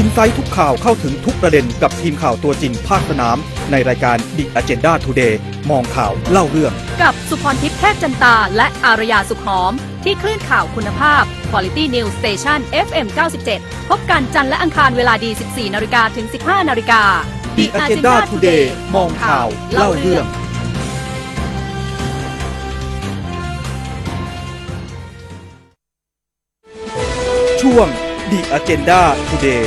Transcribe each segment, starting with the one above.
อินไซต์ทุกข่าวเข้าถึงทุกประเด็นกับทีมข่าวตัวจริงภาคสนาม ในรายการ The Agenda Today มองข่าวเล่าเรื่อง กับสุพรทิพย์เทพจันตา และอารยาสุขหอม ที่คลื่นข่าวคุณภาพ Quality News Station FM 97 พบกันจันทร์และอังคารเวลาดี 14นาฬิกาถึง 15นาฬิกา The Agenda Today มองข่าวเล่าเรื่องช่วง The Agenda Today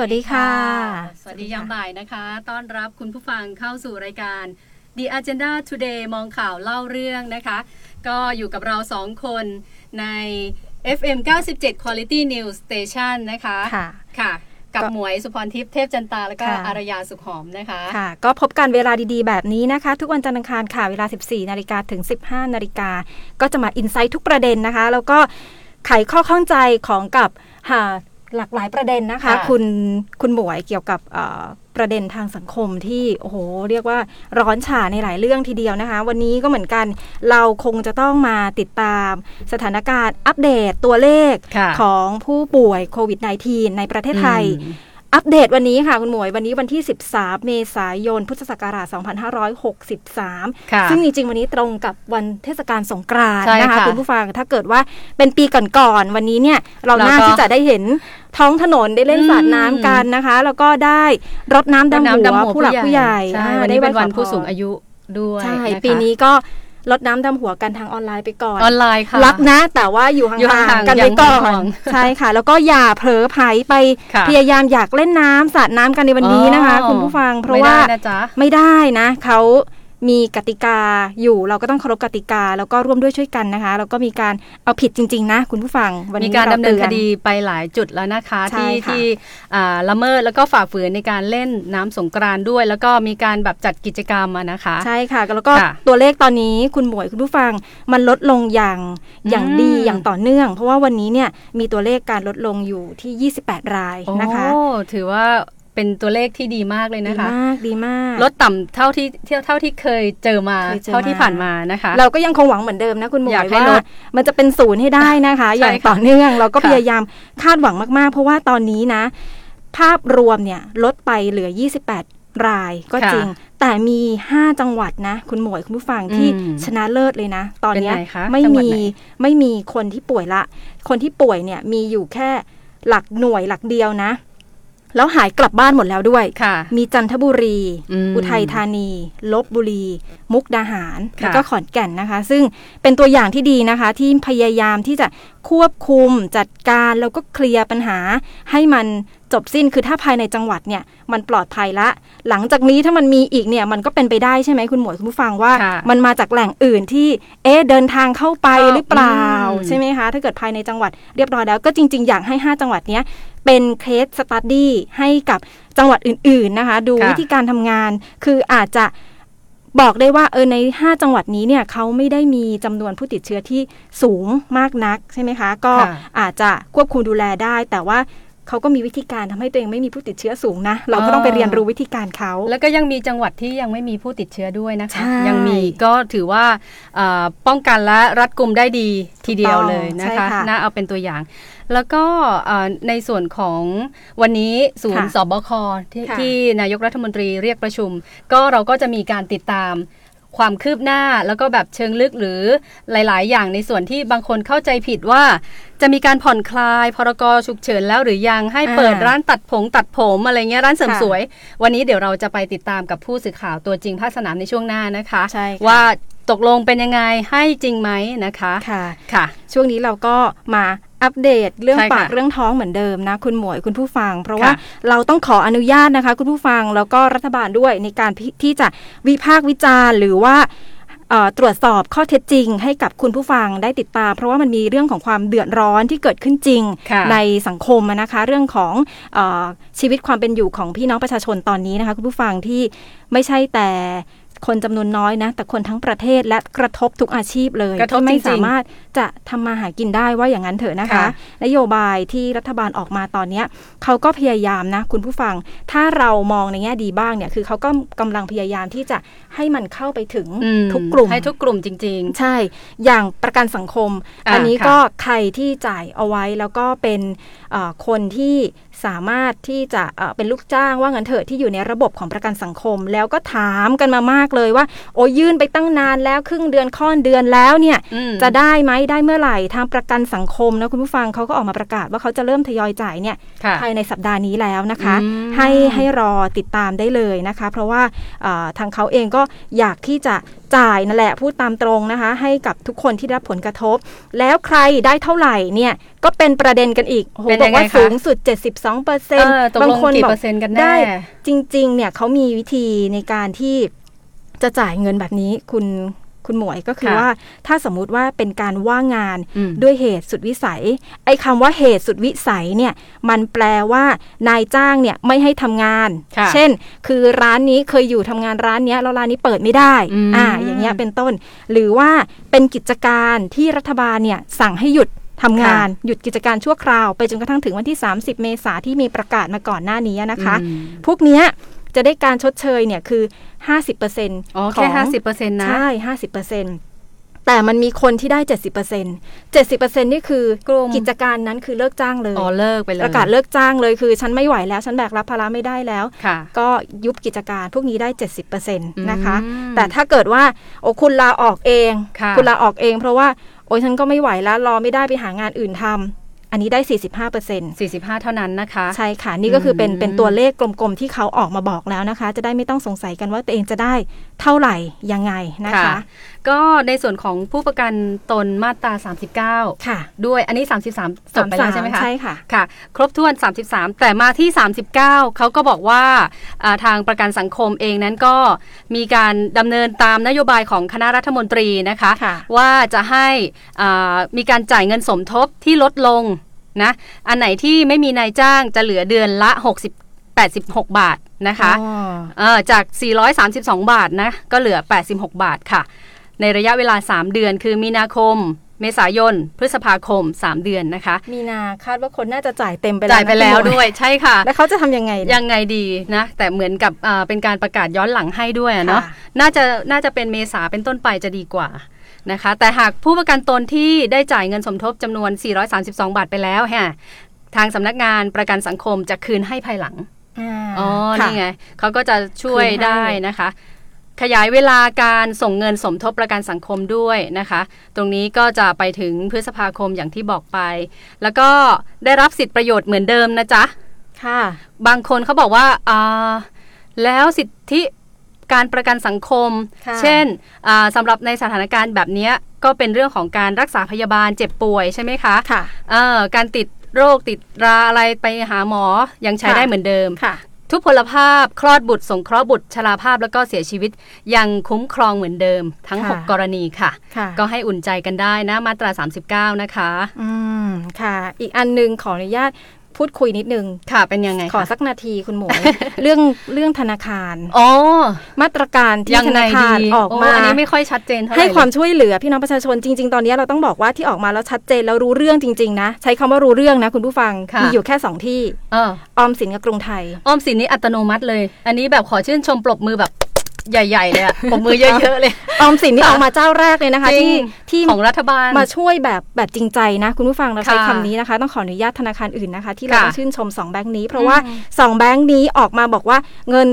วัสดีค่ะ สวัสดียามบ่ายนะคะ ต้อนรับคุณผู้ฟังเข้าสู่รายการ The Agenda Today มองข่าวเล่าเรื่องนะคะ ก็อยู่กับเราสองคนใน FM 97 Quality News Station นะคะค่ะค่ะกับหมวยสุพรทิพย์เทพจันตา แล้วก็ค่ะอารยาสุขหอมนะคะค่ะ ก็พบกันเวลาดีๆ แบบนี้นะคะ ทุกวันจันทร์อังคารค่ะ เวลา 14 นาฬิกาถึง 15 นาฬิกา ก็จะมาอินไซต์ทุกประเด็นนะคะ แล้วก็ไขข้อข้องใจของกับหา หลากหลายประเด็นนะคะค่ะคุณคุณหมวยเกี่ยวกับเอ่อประเด็นทางสังคมที่โอ้โหเรียกว่าร้อนฉาในหลายเรื่องทีเดียวนะคะ วันนี้ก็เหมือนกันเราคงจะต้องมาติดตามสถานการณ์อัปเดตตัวเลขค่ะของผู้ป่วยโควิด -19 ในประเทศไทย อืมอัปเดตวันนี้ค่ะ คุณหมวย วันนี้วันที่ 13 เมษายน พุทธศักราช 2563ค่ะซึ่งจริง ๆ วันนี้ตรงกับวันเทศกาลสงกรานต์ใช่นะคะค่ะคุณผู้ฟังถ้าเกิดว่าเป็นปีก่อนๆวันนี้เนี่ยเราเราก็น่าที่จะได้เห็นท้องถนนได้เล่นอืมสาดน้ำกันนะคะ แล้วก็ได้รดน้ำดำหัวผู้หลักผู้ใหญ่ใช่อ่าวันได้นี้เป็นไหวันขอผู้พรสูงอายุด้วยใช่นะคะปีนี้ก็ รดน้ำดำหัวกันทางออนไลน์ไปก่อนออนไลน์ค่ะรักนะแต่ว่าอยู่อยู่ห่าห่างงๆกันๆไว้ก่อยังห่นวงใช่ค่ะ แล้วก็อย่าเผลอไผลไปค่ะพยายามอยากเล่นน้ำสาดน้ำกันในวันนี้นะคะอ๋อคุณผู้ฟังเพราะไม่ว่าได้นะจ๊ะไม่ได้นะเขา มีกติกาอยู่เราก็ต้องเคารพกติกา แล้วก็ร่วมด้วยช่วยกันนะคะ แล้วก็มีการเอาผิดจริง ๆ นะ คุณผู้ฟังวันมีนี้การดำเนินตือคดีไปหลายจุดแล้วนะคะใช่ที่ค่ะที่อ่าละเมิดแล้วก็ฝ่าฝืนในการเล่นน้ำสงกรานต์ด้วย แล้วก็มีการแบบจัดกิจกรรมอะนะคะ ใช่ค่ะ แล้วก็ค่ะตัวเลขตอนนี้คุณหมวยคุณผู้ฟังมันลดลงอย่างอย่างอืมดีอย่างต่อเนื่อง เพราะว่าวันนี้เนี่ยมีตัวเลขการลดลงอยู่ที่ 28 รายนะคะโอ้ถือว่า เป็นตัวเลขที่ดีมากเลยดีนะคะมากดีมาก ลดต่ำเท่าที่เท่าเท่าที่เคยเจอมาเคยเจอเท่าที่มาผ่านมานะคะ เราก็ยังคงหวังเหมือนเดิมนะคุณหมวยอยากให้ว่าลดมันจะเป็นศูนย์ให้ได้นะคะใช่อย่างค่ะต่อเนื่องเราก็ค่ะพยายามคาดหวังมากๆ เพราะว่าตอนนี้นะ ภาพรวมเนี่ยลดไปเหลือ 28 รายก็จริง แต่มี 5 จังหวัดนะ คุณหมวยคุณผู้ฟังที่อืมชนะเลิศเลยนะ ตอนเนี้ยเป็นไงคะไม่จังหวัดมีไหนไม่มีคนที่ป่วยละ คนที่ป่วยเนี่ยมีอยู่แค่หลักหน่วยหลักเดียวนะ แล้วหายกลับบ้านหมดแล้วด้วยค่ะมีจันทบุรีอืมอุทัยธานี ลบบุรี มุกดาหารค่ะแล้วก็ขอนแก่นนะคะ ซึ่งเป็นตัวอย่างที่ดีนะคะ ที่พยายามที่จะควบคุมจัดการ แล้วก็เคลียร์ปัญหาให้มัน จบสิ้นคือถ้าภายในจังหวัดเนี่ยมันปลอดภัยละ หลังจากนี้ถ้ามันมีอีกเนี่ยมันก็เป็นไปได้ใช่ไหมคุณหมวยคุณผู้ฟังว่าค่ะมันมาจากแหล่งอื่นที่เอ๊ะเดินทางเข้าไปเข้าหรือเปล่าอืมใช่ไหมคะ ถ้าเกิดภายในจังหวัดเรียบร้อยแล้วก็จริง ๆ อยากให้ 5 จังหวัดเนี้ยเป็นเคสสตัดดี้ให้กับจังหวัดอื่น ๆนะคะ ดูค่ะวิธีการทำงาน คืออาจจะบอกได้ว่าเออใน 5 จังหวัดนี้เนี่ยเขาไม่ได้มีจำนวนผู้ติดเชื้อที่สูงมากนักใช่ไหมคะ ก็ค่ะอาจจะควบคุมดูแลได้ แต่ว่า เขาก็มีวิธีการทำให้ตัวเองไม่มีผู้ติดเชื้อสูงนะ เราก็ต้องไปเรียนรู้วิธีการเขา แล้วก็ยังมีจังหวัดที่ยังไม่มีผู้ติดเชื้อด้วยนะคะใช่ยังมีก็ถือว่าเอ่อป้องกันและรัดกุมได้ดีทีเดียวเลยนะใช่คะค่ะน่าเอาเป็นตัวอย่างแล้วก็เอ่อในส่วนของวันนี้ศูนย์ค่ะสบคที่ค่ะที่นายกรัฐมนตรีเรียกประชุม ก็เราก็จะมีการติดตาม ความคืบหน้าแล้วก็แบบเชิงลึกหรือหลาย ๆ อย่างในส่วนที่บางคนเข้าใจผิดว่า จะมีการผ่อนคลายพรกฉุกเฉินแล้วหรือยังให้เปิดอ่าร้านตัดผมตัดผมอะไรเงี้ยร้านเสริมค่ะสวย วันนี้เดี๋ยวเราจะไปติดตามกับผู้สื่อข่าวตัวจริงภาคสนามในช่วงหน้านะคะใช่ค่ะว่าตกลงเป็นยังไงให้จริงไหมนะคะค่ะค่ะ ช่วงนี้เราก็มา อัปเดตเรื่องใช่ค่ะปากเรื่องท้องเหมือนเดิมนะ คุณหมวยคุณผู้ฟัง เพราะว่าค่ะเราต้องขออนุญาตนะคะ คุณผู้ฟังแล้วก็รัฐบาลด้วยในการพิที่จะวิพากษ์วิจารณ์หรือว่าเอ่อตรวจสอบข้อเท็จจริง ให้กับคุณผู้ฟังได้ติดตาม เพราะว่ามันมีเรื่องของความเดือดร้อนที่เกิดขึ้นจริงค่ะในสังคมอะนะคะ เรื่องของเออชีวิตความเป็นอยู่ของพี่น้องประชาชนตอนนี้นะคะ คุณผู้ฟังที่ไม่ใช่แต่ คนจำนวนน้อยนะ แต่คนทั้งประเทศและกระทบทุกอาชีพเลยกระทบที่ไม่จริงๆสามารถจะทำมาหากินได้ว่าอย่างนั้นเถอะนะคะค่ะนโยบายที่รัฐบาลออกมาตอนเนี้ยเขาก็พยายามนะ คุณผู้ฟัง ถ้าเรามองในแง่ดีบ้างเนี่ยคือเขาก็กำลังพยายามที่จะให้มันเข้าไปถึงอืมทุกกลุ่มให้ทุกกลุ่มจริงใช่ อย่างประกันสังคมอ่าอันนี้ค่ะก็ใครที่จ่ายเอาไว้แล้วก็เป็นเอ่อคนที่ สามารถที่จะเอ่อเป็นลูกจ้างว่างั้นเถอะที่อยู่ในระบบของประกันสังคม แล้วก็ถามกันมามากเลยว่า โอ้ยื่นไปตั้งนานแล้วครึ่งเดือนค่อนเดือนแล้วเนี่ยๆอืมจะได้ไหมได้เมื่อไหร่ทางประกันสังคมนะคุณผู้ฟังเขาก็ออกมาประกาศว่าเขาจะเริ่มทยอยจ่ายเนี่ยค่ะภายในสัปดาห์นี้แล้วนะคะอืมให้ให้รอติดตามได้เลยนะคะ เพราะว่าเอ่อทางเขาเองก็อยากที่จะจ่ายนั่นแหละพูดตามตรงนะคะ ให้กับทุกคนที่ได้รับผลกระทบ แล้วใครได้เท่าไหร่เนี่ยก็เป็นประเด็นกันอีกโอ้โหเป็นบยัอกงไงว่าคะสูงสุด 72เปอร์เซ็นต์เออตกบางลงคนกี่บอกเปอร์เซ็นต์กันแน่ได้ จริง ๆ เนี่ยเขามีวิธีในการที่จะจ่ายเงินแบบนี้คุณคุณหมวยก็คือค่ะว่าถ้าสมมุติว่าเป็นการว่างงานอืมด้วยเหตุสุดวิสัย ไอ้คำว่าเหตุสุดวิสัยเนี่ยมันแปลว่านายจ้างเนี่ยไม่ให้ทำงานค่ะเช่น คือร้านนี้เคยอยู่ทำงานร้านเนี้ยแล้วร้านนี้เปิดไม่ได้อืมอ่าอย่างเงี้ยเป็นต้น หรือว่าเป็นกิจการที่รัฐบาลเนี่ยสั่งให้หยุด ทำงานหยุดกิจการชั่วคราว ไปจนกระทั่งถึงวันที่ 30 เมษาที่มีประกาศมาก่อนหน้านี้นะคะอืมพวกเนี้ยจะได้การชดเชยเนี่ยคือ 50%อ๋อขแค่องห้าสิบเปอร์เซ็นต์นะ ใช่ 50%แต่มันมีคนที่ได้ 70% 70%นี่คือกลุ่มกิจการนั้นคือเลิกจ้างเลยอ๋อเลิกไปเลยประกาศเลิกจ้างเลยคือ ฉันไม่ไหวแล้ว ฉันแบกรับภาระไม่ได้แล้วค่ะก็ยุบกิจการพวกนี้ได้ 70%นะคะอืมแต่ถ้าเกิดว่าโอ้คุณลาออกเองค่ะณลาออกเองเพราะว่า โอ้ยฉันก็ไม่ไหวแล้ว รอไม่ได้ไปหางานอื่นทำอันนี้ได้ 45%สี่สิบห้าเท่านั้นนะคะ ใช่ค่ะ นี่ก็คือเป็นอืมเป็นตัวเลขกลมๆ ที่เขาออกมาบอกแล้วนะคะ จะได้ไม่ต้องสงสัยกันว่าตัวเองจะได้ เท่าไหร่ยังไงนะคะ ก็ในส่วนของผู้ประกันตนมาตรา 39 ค่ะ ด้วยอันนี้ 33จบไปแล้วใช่ไหมคะใช่ค่ะค่ะ ครบถ้วน 33 แต่มาที่ 39 เขาก็บอกว่าอ่าทางประกันสังคมเองนั้นก็มีการดำเนินตามนโยบายของคณะรัฐมนตรีนะคะค่ะว่าจะให้อ่ามีการจ่ายเงินสมทบที่ลดลงนะอันไหนที่ไม่มีนายจ้างจะเหลือเดือนละ60 86 บาทนะคะอ๋อเออจาก 432 บาทนะก็เหลือ 86 บาทค่ะ ในระยะเวลา 3 เดือนคือมีนาคมเมษายน พฤษภาคม 3 เดือนนะคะ มีนาคาดว่าคนน่าจะจ่ายเต็มไปแล้วจ่ายไปแล้วนะคุณหมด้วยใช่ค่ะ แล้วเขาจะทำยังไงเนี่ยยังไงดีนะ แต่เหมือนกับอ่าเป็นการประกาศย้อนหลังให้ด้วยอะเนาะค่ะน่าจะน่าจะเป็นเมษาเป็นต้นไปจะดีกว่านะคะ แต่หากผู้ประกันตนที่ได้จ่ายเงินสมทบจำนวน 432 บาทไปแล้วฮะทางสำนักงานประกันสังคมจะคืนให้ภายหลังา อ๋อค่ะนี่ไงเขาก็จะช่วยคืนให้ได้นะคะ ขยายเวลาการส่งเงินสมทบประกันสังคมด้วยนะคะ ตรงนี้ก็จะไปถึงพฤษภาคมอย่างที่บอกไป แล้วก็ได้รับสิทธิประโยชน์เหมือนเดิมนะจ๊ะ ค่ะ บางคนเขาบอกว่าอ่าแล้วสิทธิการประกันสังคมค่ะเช่นอ่าสำหรับในสถานการณ์แบบเนี้ยก็เป็นเรื่องของการรักษาพยาบาลเจ็บป่วยใช่ไหมคะค่ะเอ่อการติด โรคติดราอะไรไปหาหมอยังใช้ค่ะได้เหมือนเดิมค่ะทุพพลภาพคลอดบุตรสงเคราะห์บุตรชราภาพแล้วก็เสียชีวิตยังคุ้มครองเหมือนเดิม ทั้งค่ะ6กรณีค่ะค่ะก็ให้อุ่นใจกันได้นะมาตรา 39 นะคะ อืมค่ะ อีกอันหนึงขออนุญาต พูดคุยนิดนึง ค่ะ เป็นยังไง ขอคะสักนาทีคุณหมวย เรื่องเรื่องธนาคาร อ๋อ มาตรการที่ยังธไงนาคารดีออกโมาอันนี้ไม่ค่อยชัดเจนเท่าไหร่ ให้ความเลยช่วยเหลือพี่น้องประชาชนจริง ๆ ตอนนี้เราต้องบอกว่าที่ออกมาแล้วชัดเจนแล้วรู้เรื่องจริง ๆ นะ ใช้คำว่ารู้เรื่องนะคุณผู้ฟังค่ะมีอยู่แค่สองที่เออออมสินกับกรุงไทย ออมสินนี้อัตโนมัติเลย อันนี้แบบขอชื่นชมปรบมือแบบ ใหญ่ ๆ เลยอะปรบมือเยอะ ๆ เลยออมสินนี่ค่ะออกมาเจ้าแรกเลยนะคะจริที่งที่ของรัฐบาลมาช่วยแบบแบบจริงใจนะ คุณผู้ฟังเราใช้ค่ะคำนี้นะคะ ต้องขออนุญาตธนาคารอื่นนะคะ ที่เราค่ะต้องชื่นชม 2 แบงค์นี้ เพราะว่าอืม2แบงค์นี้ออกมาบอกว่าเงิน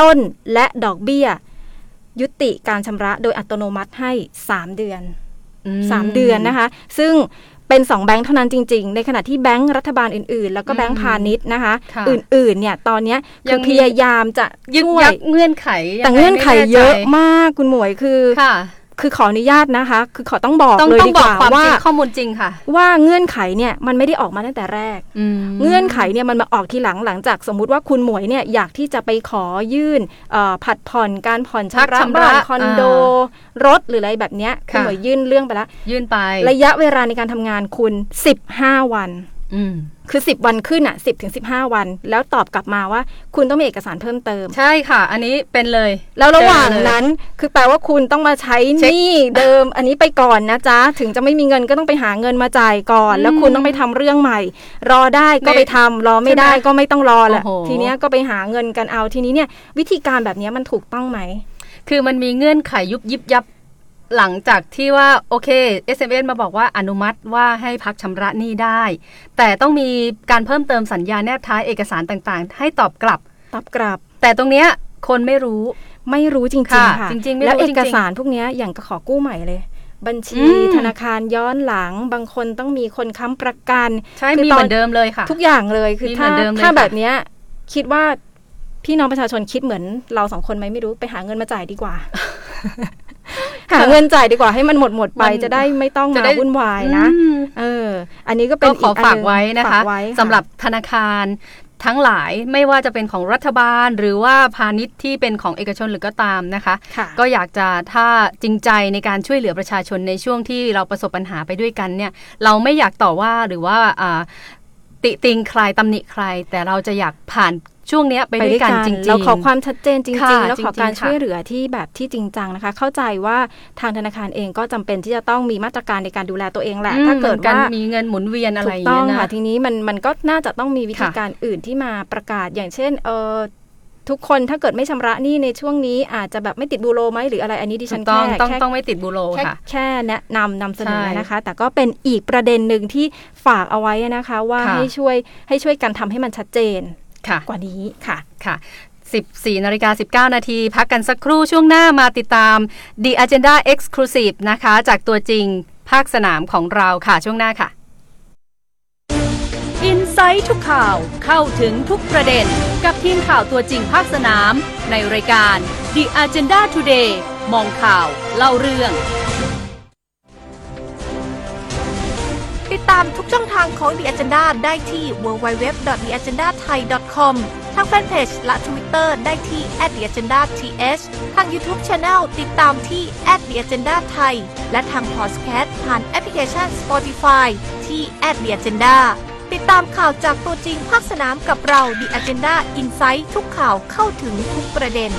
ต้นและดอกเบี้ย ยุติการชำระโดยอัตโนมัติให้ 3 เดือนม3เดือนนะคะ ซึ่ง เป็น2แบงค์เท่านั้นจริง ๆ ในขณะที่แบงค์รัฐบาลอื่นๆ แล้วก็แบงค์อืมพาณิชย์นะคะ ค่ะอื่นๆเนี่ยตอนเนี้ยยัคืองมีพยายามจะยึกช่วยยักเงื่อนไขยัแต่งไงเงื่อนไขม่แใจเยอะมากคุณหมวยคือ ค่ะ คือขออนุญาตนะคะ คือขอต้องบอกต้องเลยต้องดีบกอกว่าความว่าจริงข้อมูลจริงค่ะ ว่าเงื่อนไขเนี่ยมันไม่ได้ออกมาตั้งแต่แรกอืมเงื่อนไขเนี่ยมันมาออกทีหลังหลังจากสมมุติว่าคุณหมวยเนี่ยอยากที่จะไปขอยื่นเอ่อผัดผ่อนการผ่อนพักชำระชำระบ้านคอนโดอ่รถหรืออะไรแบบเนี้ยคุณค่ะหมวยยื่นเรื่องไปแล้วยื่นไประยะเวลาในการทำงานคุณ 15 วันอืม คือ10วันขึ้นอะ10ถึง15วัน แล้วตอบกลับมาว่า คุณต้องมีเอกสารเพิ่มเติม ใช่ค่ะ อันนี้เป็นเลย แล้วระหว่างเจอเลยนั้น คือแปลว่าคุณต้องมาใช้หเช็คนี้เดิม อันนี้ไปก่อนนะจ๊ะ ถึงจะไม่มีเงินก็ต้องไปหาเงินมาจ่ายก่อน แล้วคุณต้องไปทำเรื่องใหม่ รอได้ก็ไปทำรอไม่ได้ใช่ไหมก็ไม่ต้องรอแหละโอ้โหทีเนี้ยก็ไปหาเงินกันเอาทีนี้เนี่ย วิธีการแบบเนี้ยมันถูกต้องไหมคือมันมีเงื่อนไขยุบยิบยับ หลังจากที่ว่าโอเค SMS มาบอกว่าอนุมัติว่าให้พักชำระหนี้ได้ แต่ต้องมีการเพิ่มเติมสัญญาแนบท้ายเอกสารต่างๆ ให้ตอบกลับ ตอบกลับ แต่ตรงเนี้ยคนไม่รู้ไม่รู้จริงค่ะๆค่ะจริงๆไม่รู้แล้วเอจริงๆกสารพวกเนี้ยอย่างก็ขอกู้ใหม่เลย บัญชีอืมธนาคารย้อนหลังบางคนต้องมีคนค้ำประกันใช่คือมีตอนเหมือนเดิมเลยค่ะ ทุกอย่างเลยคือมีถ้าเหมือนเดิมเลยถ้าค่ะแบบเนี้ยคิดว่าพี่น้องประชาชนคิดเหมือนเราสองคนไหมไม่รู้ไปหาเงินมาจ่ายดีกว่า หาเงินจ่ายดีกว่าให้มันหมดหมดไปมันจะได้ไม่ต้องจะมาได้วุ่นวายนะอืมเออ อันนี้ก็เป็นก็ขออันฝากหนึ่งไว้นะคะฝากไว้ะสำหรับธนาคารทั้งหลายไม่ว่าจะเป็นของรัฐบาล หรือว่าพาณิชย์ที่เป็นของเอกชนหรือก็ตามนะคะค่ะก็อยากจะถ้าจริงใจในการช่วยเหลือประชาชนในช่วงที่เราประสบปัญหาไปด้วยกันเนี่ย เราไม่อยากต่อว่าหรือว่าอ่าติติงใครตำหนิใคร แต่เราจะอยากผ่าน ช่วงเนี้ยไปด้วยกันจริงๆเราขอความชัดเจนจริค่ะงๆ แล้วขอจริงๆการค่ะช่วยเหลือที่แบบที่จริงจังนะคะ เข้าใจว่าทางธนาคารเองก็จำเป็นที่จะต้องมีมาตรการในการดูแลตัวเองแหละอืมถ้าเกิดหมือนกันว่ามีเงินหมุนเวียนอะไรถูอกย่างต้องเงี้ยค่ะนะทีนี้มันมันก็น่าจะต้องมีวิธีค่ะการอื่นที่มาประกาศอย่างเช่นเออทุกคนถ้าเกิดไม่ชำระหนี้ในช่วงนี้อาจจะแบบไม่ติดบูโรไหมหรืออะไรอันนี้ดิถูฉันกต้องแค่ต้องแค่ต้องไม่ติดบูโรแค่ค่ะแค่แนะนำนำเสนอใช่นะคะ แต่ก็เป็นอีกประเด็นหนึ่งที่ฝากเอาไว้นะคะ ว่าค่ะให้ช่วยให้ช่วยกันทำให้มันชัดเจนค่ะ กว่านี้ค่ะค่ะ14นาฬิกา19 นาที พักกันสักครู่ช่วงหน้ามาติดตาม The Agenda Exclusive นะคะ จากตัวจริงภาคสนามของเราค่ะช่วงหน้าค่ะ อินไซต์ทุกข่าวเข้าถึงทุกประเด็น กับทีมข่าวตัวจริงภาคสนาม ในรายการ The Agenda Today มองข่าวเล่าเรื่อง ติดตามทุกช่องทางของ The Agenda ได้ที่ www.theagendathai.com ทางแฟนเพจและ Twitter ได้ที่ @theagendath ทาง YouTube Channel ติดตามที่ @theagendathai และทาง Podcast ผ่านแอปพลิเคชัน Spotify ที่ @theagenda ติดตามข่าวจากตัวจริงภาคสนามกับเรา The Agenda Insight ทุกข่าวเข้าถึงทุกประเด็น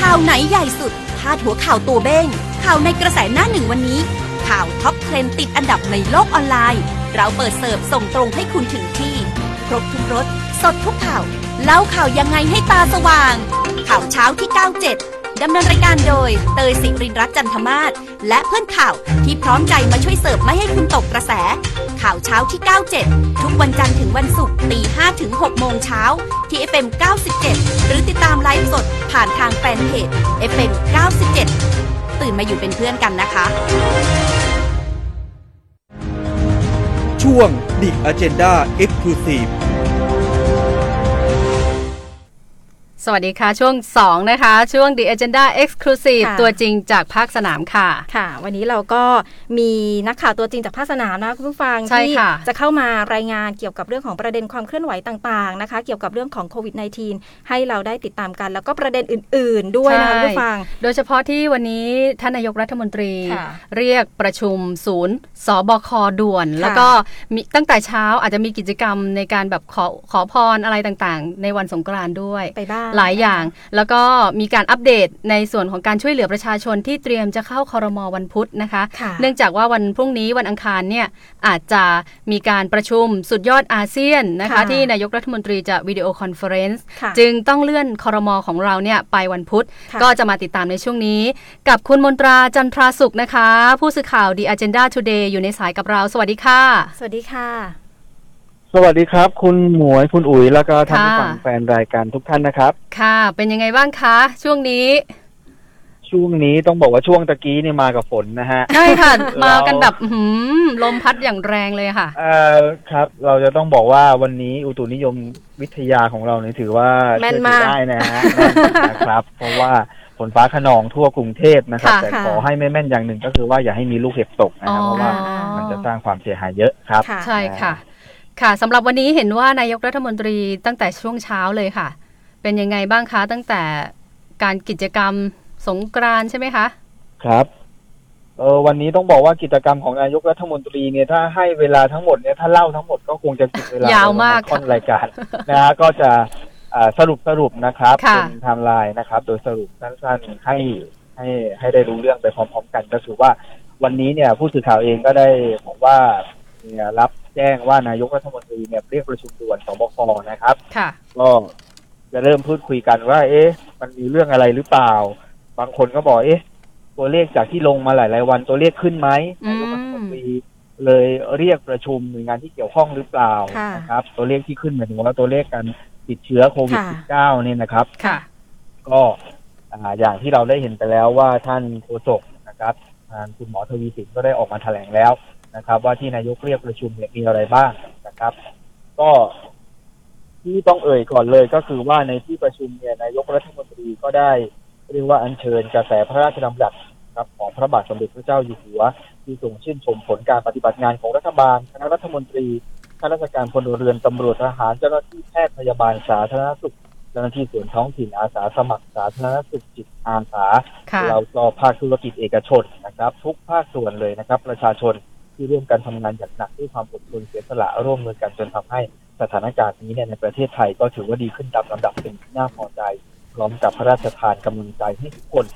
ข่าวไหนใหญ่สุด พาดหัวข่าวตัวเบ้ง ข่าวในกระแสหน้าหนึ่งวันนี้ ข่าว top trend ติดอันดับในโลกออนไลน์ เราเปิดเสิร์ฟส่งตรงให้คุณถึงที่ ครบทุกรส สดทุกข่าว เล่าข่าวยังไงให้ตาสว่าง ข่าวเช้าที่ 97 ดำเนินรายการโดย เตยสิรินรัตน์จันทมาศและเพื่อนข่าวที่พร้อมใจมาช่วยเสิร์ฟไม่ให้คุณตกกระแส ข่าวเช้าที่ 97 ทุกวันจันทร์ถึงวันศุกร์ตี5ถึง6โมงเช้าที่ FM 97 หรือติดตามไลฟ์สดผ่านทางแฟนเพจ FM 97 ตื่นมาอยู่เป็นเพื่อนกันนะคะ ช่วง The Agenda Exclusive สวัสดีค่ะ ช่วง 2 นะคะ ช่วง The Agenda Exclusive ค่ะตัวจริงจากภาคสนามค่ะ ค่ะ วันนี้เราก็มีนักข่าวตัวจริงจากภาคสนามนะคะคุณผู้ฟังใช่ที่ค่ะจะเข้ามารายงานเกี่ยวกับเรื่องของประเด็นความเคลื่อนไหวต่างๆนะคะ เกี่ยวกับเรื่องของโควิด -19 ให้เราได้ติดตามกัน แล้วก็ประเด็นอื่น ๆ ด้วยนะคะคุณผู้ฟัง โดยเฉพาะที่วันนี้ท่านนายกรัฐมนตรีค่ะเรียกประชุมศูนย์สบคด่วนค่ะแล้วก็มีตั้งแต่เช้าอาจจะมีกิจกรรมในการแบบขอขอพรอะไรต่างๆ ในวันสงกรานต์ด้วยไปบ้างหลายอย่าง แล้วก็มีการอัปเดตในส่วนของการช่วยเหลือประชาชนที่เตรียมจะเข้าคอรมอวันพุธนะคะค่ะเนื่องจากว่าวันพรุ่งนี้วันอังคารเนี่ยอาจจะมีการประชุมสุดยอดอาเซียนนะคะค่ะที่นายกรัฐมนตรีจะ video conference ค่ะจึงต้องเลื่อนคอรมอของเราเนี่ยไปวันพุธค่ะก็จะมาติดตามในช่วงนี้ กับคุณมนตราจันทราสุขนะคะ ผู้สื่อข่าว The Agenda Today อยู่ในสายกับเรา สวัสดีค่ะ สวัสดีค่ะ สวัสดีครับ คุณหมวยคุณอุ๋ยแล้วก็ท่านผู้ค่ะฟังแฟนรายการทุกท่านนะครับ ค่ะ เป็นยังไงบ้างคะ ช่วงนี้ ช่วงนี้ต้องบอกว่าช่วงตะกี้เนี่ยมากับฝนนะฮะใช่ค่ะเรามากันแบบอื้อหือลมพัดอย่างแรงเลยค่ะ เอ่อครับ เราจะต้องบอกว่าวันนี้อุตุนิยมวิทยาของเราเนี่ยถือว่าแม่นเชื่อมากถือได้นะฮะแม่นนะครับ เพราะว่าฝนฟ้าขนองทั่วกรุงเทพนะครับค่ะแต่ค่ะขอให้ไม่แม่นอย่างหนึ่งก็คือว่าอย่าให้มีลูกเห็บตกนะครับเพราะว่าอ๋อมันจะสร้างความเสียหายเยอะครับค่ะใช่ค่ะ ค่ะสำหรับวันนี้เห็นว่านายกรัฐมนตรีตั้งแต่ช่วงเช้าเลยค่ะ เป็นยังไงบ้างคะ ตั้งแต่การกิจกรรมสงกรานต์ใช่ไหมคะ ครับเออวันนี้ต้องบอกว่ากิจกรรมของนายกรัฐมนตรีเนี่ยถ้าให้เวลาทั้งหมดเนี่ยถ้าเล่าทั้งหมดก็คงจะกินเวลายาวมากค่อนรายการนะฮะก็จะอ่าสรุปสรุปนะครับค่ะเป็นไทม์ไลน์นะครับ โดยสรุปสั้นๆให้ให้ให้ได้รู้เรื่องไปพร้อม ๆ กัน ก็คือว่าวันนี้เนี่ยผู้สื่อข่าวเองก็ได้บอกว่าเนี่ยรับ แจ้งว่านายกรัฐมนตรีเนี่ยเรียกประชุมด่วนสบคนะครับ ค่ะ ก็จะเริ่มพูดคุยกันว่า เอ๊ะ มันมีเรื่องอะไรหรือเปล่า บางคนก็บอกเอ๊ะ ตัวเลขจากที่ลงมาหลาย ๆ วันตัวเลขขึ้นไหมอืมนายกรัฐมนตรีเลยเรียกประชุมหน่วยงานที่เกี่ยวข้องหรือเปล่าค่ะ นะครับ ตัวเลขที่ขึ้นหมายถึงว่าตัวเลขการติดเชื้อโควิดค่ะ -19 เนี่ยนะครับ ค่ะ ก็อ่าอย่างที่เราได้เห็นไปแล้วว่าท่านโฆษกนะครับทางคุณหมอทวีสินก็ได้ออกมาแถลงแล้ว นะครับ ว่าที่นายกเรียกประชุมเนี่ยมีอะไรบ้างนะครับ ก็ที่ต้องเอ่ยก่อนเลยก็คือว่าในที่ประชุมเนี่ยนายกรัฐมนตรีก็ได้เรียกว่าอัญเชิญกระแสพระราชดำรัสครับของพระบาทสมเด็จพระเจ้าอยู่หัว ที่ทรงชื่นชมผลการปฏิบัติงานของรัฐบาลคณะรัฐมนตรีข้าราชการพลเรือนตำรวจทหารเจ้าหน้าที่แพทย์พยาบาลสาธารณสุขเจ้าหน้าที่ส่วนท้องถิ่นอาสาสมัครสาธารณสุขจิตอาสาเราก็ภาคธุรกิจเอกชนนะครับ ทุกภาคส่วนเลยนะครับ ประชาชน ที่ร่วมกันทำงานอย่างหนักด้วยความอดทนเสียสละร่วมมือกันจนทำให้สถานการณ์นี้เนี่ยในประเทศไทยก็ถือว่าดีขึ้นตามลำดับเป็นที่น่าพอใจพร้อมกับพระราชทานกำลังใจให้ทุกคน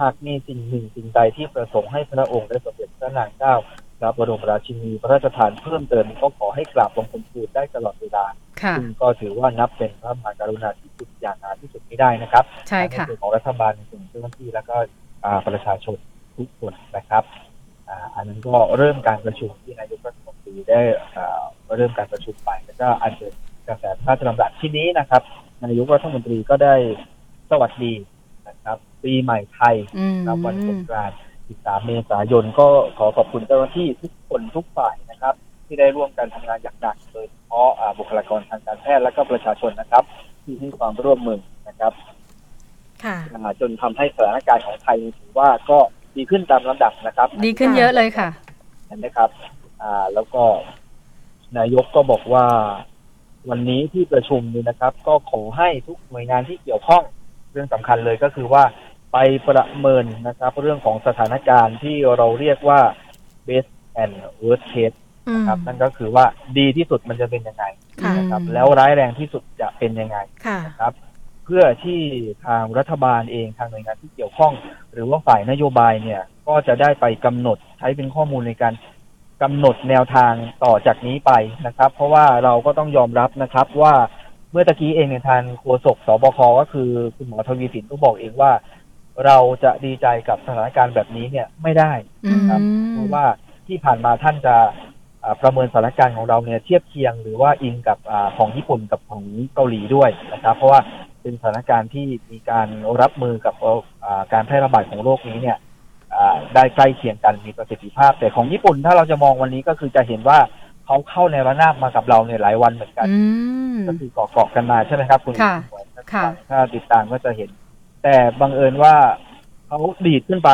หากมีสิ่งหนึ่งสิ่งใดที่ประสงค์ให้พระองค์ได้สมเด็จพระนางเจ้าพระบรมราชินีพระราชทานเพิ่มเติมก็ขอให้กราบบังคมทูลได้ตลอดเวลาค่ะซึ่งก็ถือว่านับเป็นพระมหากรุณาธิคุณอย่างหาที่สุดไม่ได้นะครับใช่ค่ะในส่วนของรัฐบาลในส่วนของเจ้าหน้าที่แล้วก็อ่าประชาชนทุกคนนะครับ อ่าอันนั้นก็เริ่มการประชุมที่นายกรัฐมนตรีได้อ่าเริ่มการประชุมไปแล้วก็อันเชิญกระแสพระราชดำรัสที่นี้นะครับนายกรัฐมนตรีก็ได้สวัสดีนะครับ ปีใหม่ไทยอืมครับวันสงกรานต์13 เมษายนก็ขอขอบคุณเจ้าหน้าที่ทุกคนทุกฝ่ายนะครับ ที่ได้ร่วมกันทำงานอย่างหนักโดยเฉพาะอ่าบุคลากรทางการแพทย์และก็ประชาชนนะครับ ที่ให้ความร่วมมือนะครับค่ะอ่าจนทำให้สถานการณ์ของไทยถือว่าก็ ดีขึ้นตามลำดับนะครับ ดีขึ้นเยอะเลยค่ะเห็นไหมครับ อ่า แล้วก็นายกก็บอกว่าวันนี้ที่ประชุมนี้นะครับ ก็ขอให้ทุกหน่วยงานที่เกี่ยวข้องเรื่องสำคัญเลยก็คือว่าไปประเมินนะครับ เรื่องของสถานการณ์ที่เราเรียกว่า best and worst case อืมครับนั่นก็คือว่าดีที่สุดมันจะเป็นยังไงค่ะนะครับอืมแล้วร้ายแรงที่สุดจะเป็นยังไงค่ะครับเพื่อที่ทางรัฐบาลเองทางหน่วยงานที่เกี่ยวข้อง หรือว่าฝ่ายนโยบายเนี่ย ก็จะได้ไปกำหนดใช้เป็นข้อมูลในการกำหนดแนวทางต่อจากนี้ไปนะครับ เพราะว่าเราก็ต้องยอมรับนะครับว่าเมื่อตะกี้เองในยทางโฆษกสบคก็คือคุณหมอทวีสินก็บอกเองว่า เราจะดีใจกับสถานการณ์แบบนี้เนี่ยไม่ได้อืมครับเพราะว่าที่ผ่านมาท่านจะอ่าประเมินสถานการณ์ของเราเนี่ยเทียบเคียงหรือว่าอิงกับอาของญี่ปุ่นกับของเกาหลีด้วยนะครับ เพราะว่า เป็นสถานการณ์ที่มีการรับมือกับเอ่ออ่าการแพร่ระบาดของโรคนี้เนี่ยอ่าได้ใกล้เคียงกันมีประสิทธิภาพ แต่ของญี่ปุ่นถ้าเราจะมองวันนี้ก็คือจะเห็นว่าเขาเข้าในระนาบมากับเราเนี่ยหลายวันเหมือนกันอืมก็คือเกาะเกาะกันมาใช่ไหมครับคุณค่ะหมวยถ้าค่ะถ้าติดตามก็จะเห็น แต่บังเอิญว่าเขาดีดขึ้นไป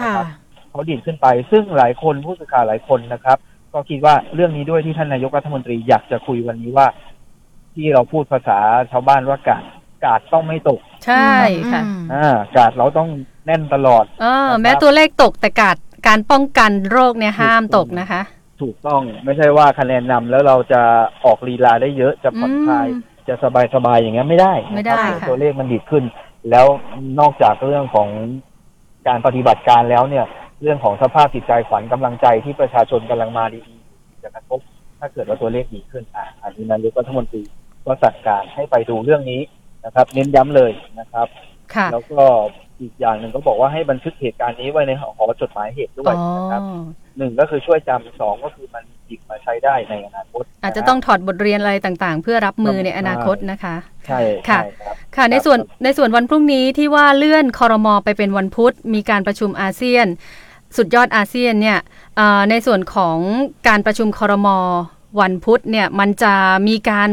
ค่ะเขาดีดขึ้นไป ซึ่งหลายคนผู้สื่อข่าวหลายคนนะครับ ก็คิดว่าเรื่องนี้ด้วยที่ท่านนายกรัฐมนตรีอยากจะคุยวันนี้ว่า ที่เราพูดภาษาชาวบ้านว่ากาด กาดต้องไม่ตก ใช่ค่ะอืมอ่ากาดเราต้องแน่นตลอดเออนะครับแม้ตัวเลขตกแต่การการป้องกันโรคเนี่ยห้ามตกนะคะ ถูกต้องไม่ใช่ว่าคะแนนนำแล้วเราจะออกลีลาได้เยอะจะผ่อนคลายอืมจะสบายสบายๆอย่างเงี้ยไม่ได้ไม่ได้นะครับค่ะตัวเลขมันดีดขึ้น แล้วนอกจากเรื่องของการปฏิบัติการแล้วเนี่ย เรื่องของสภาพจิตใจขวัญกำลังใจที่ประชาชนกำลังมาดีๆจะกระทบถ้าเกิดว่าตัวเลขดีขึ้นอะอันนี้นายกรัฐมนตรีก็สั่งการให้ไปดูเรื่องนี้ นะครับ เน้นย้ำเลยนะครับค่ะแล้วก็อีกอย่างหนึ่งก็บอกว่าให้บันทึกเหตุการณ์นี้ไว้ในหอจดหมายเหตุด้วยอ๋อนะครับหนึ่งก็คือช่วยจำสองก็คือมันหยิบมาใช้ได้ในอนาคต อาจจะต้องถอดบทเรียนอะไรต่างๆ เพื่อรับมือในอนาคตนะคะ ใช่ค่ะใช่ครับค่ะในส่วนในส่วนวันพรุ่งนี้ที่ว่าเลื่อนคอรมอไปเป็นวันพุธ มีการประชุมอาเซียน สุดยอดอาเซียนเนี่ยเอ่อในส่วนของการประชุมคอรมอวันพุธเนี่ยมันจะมีการ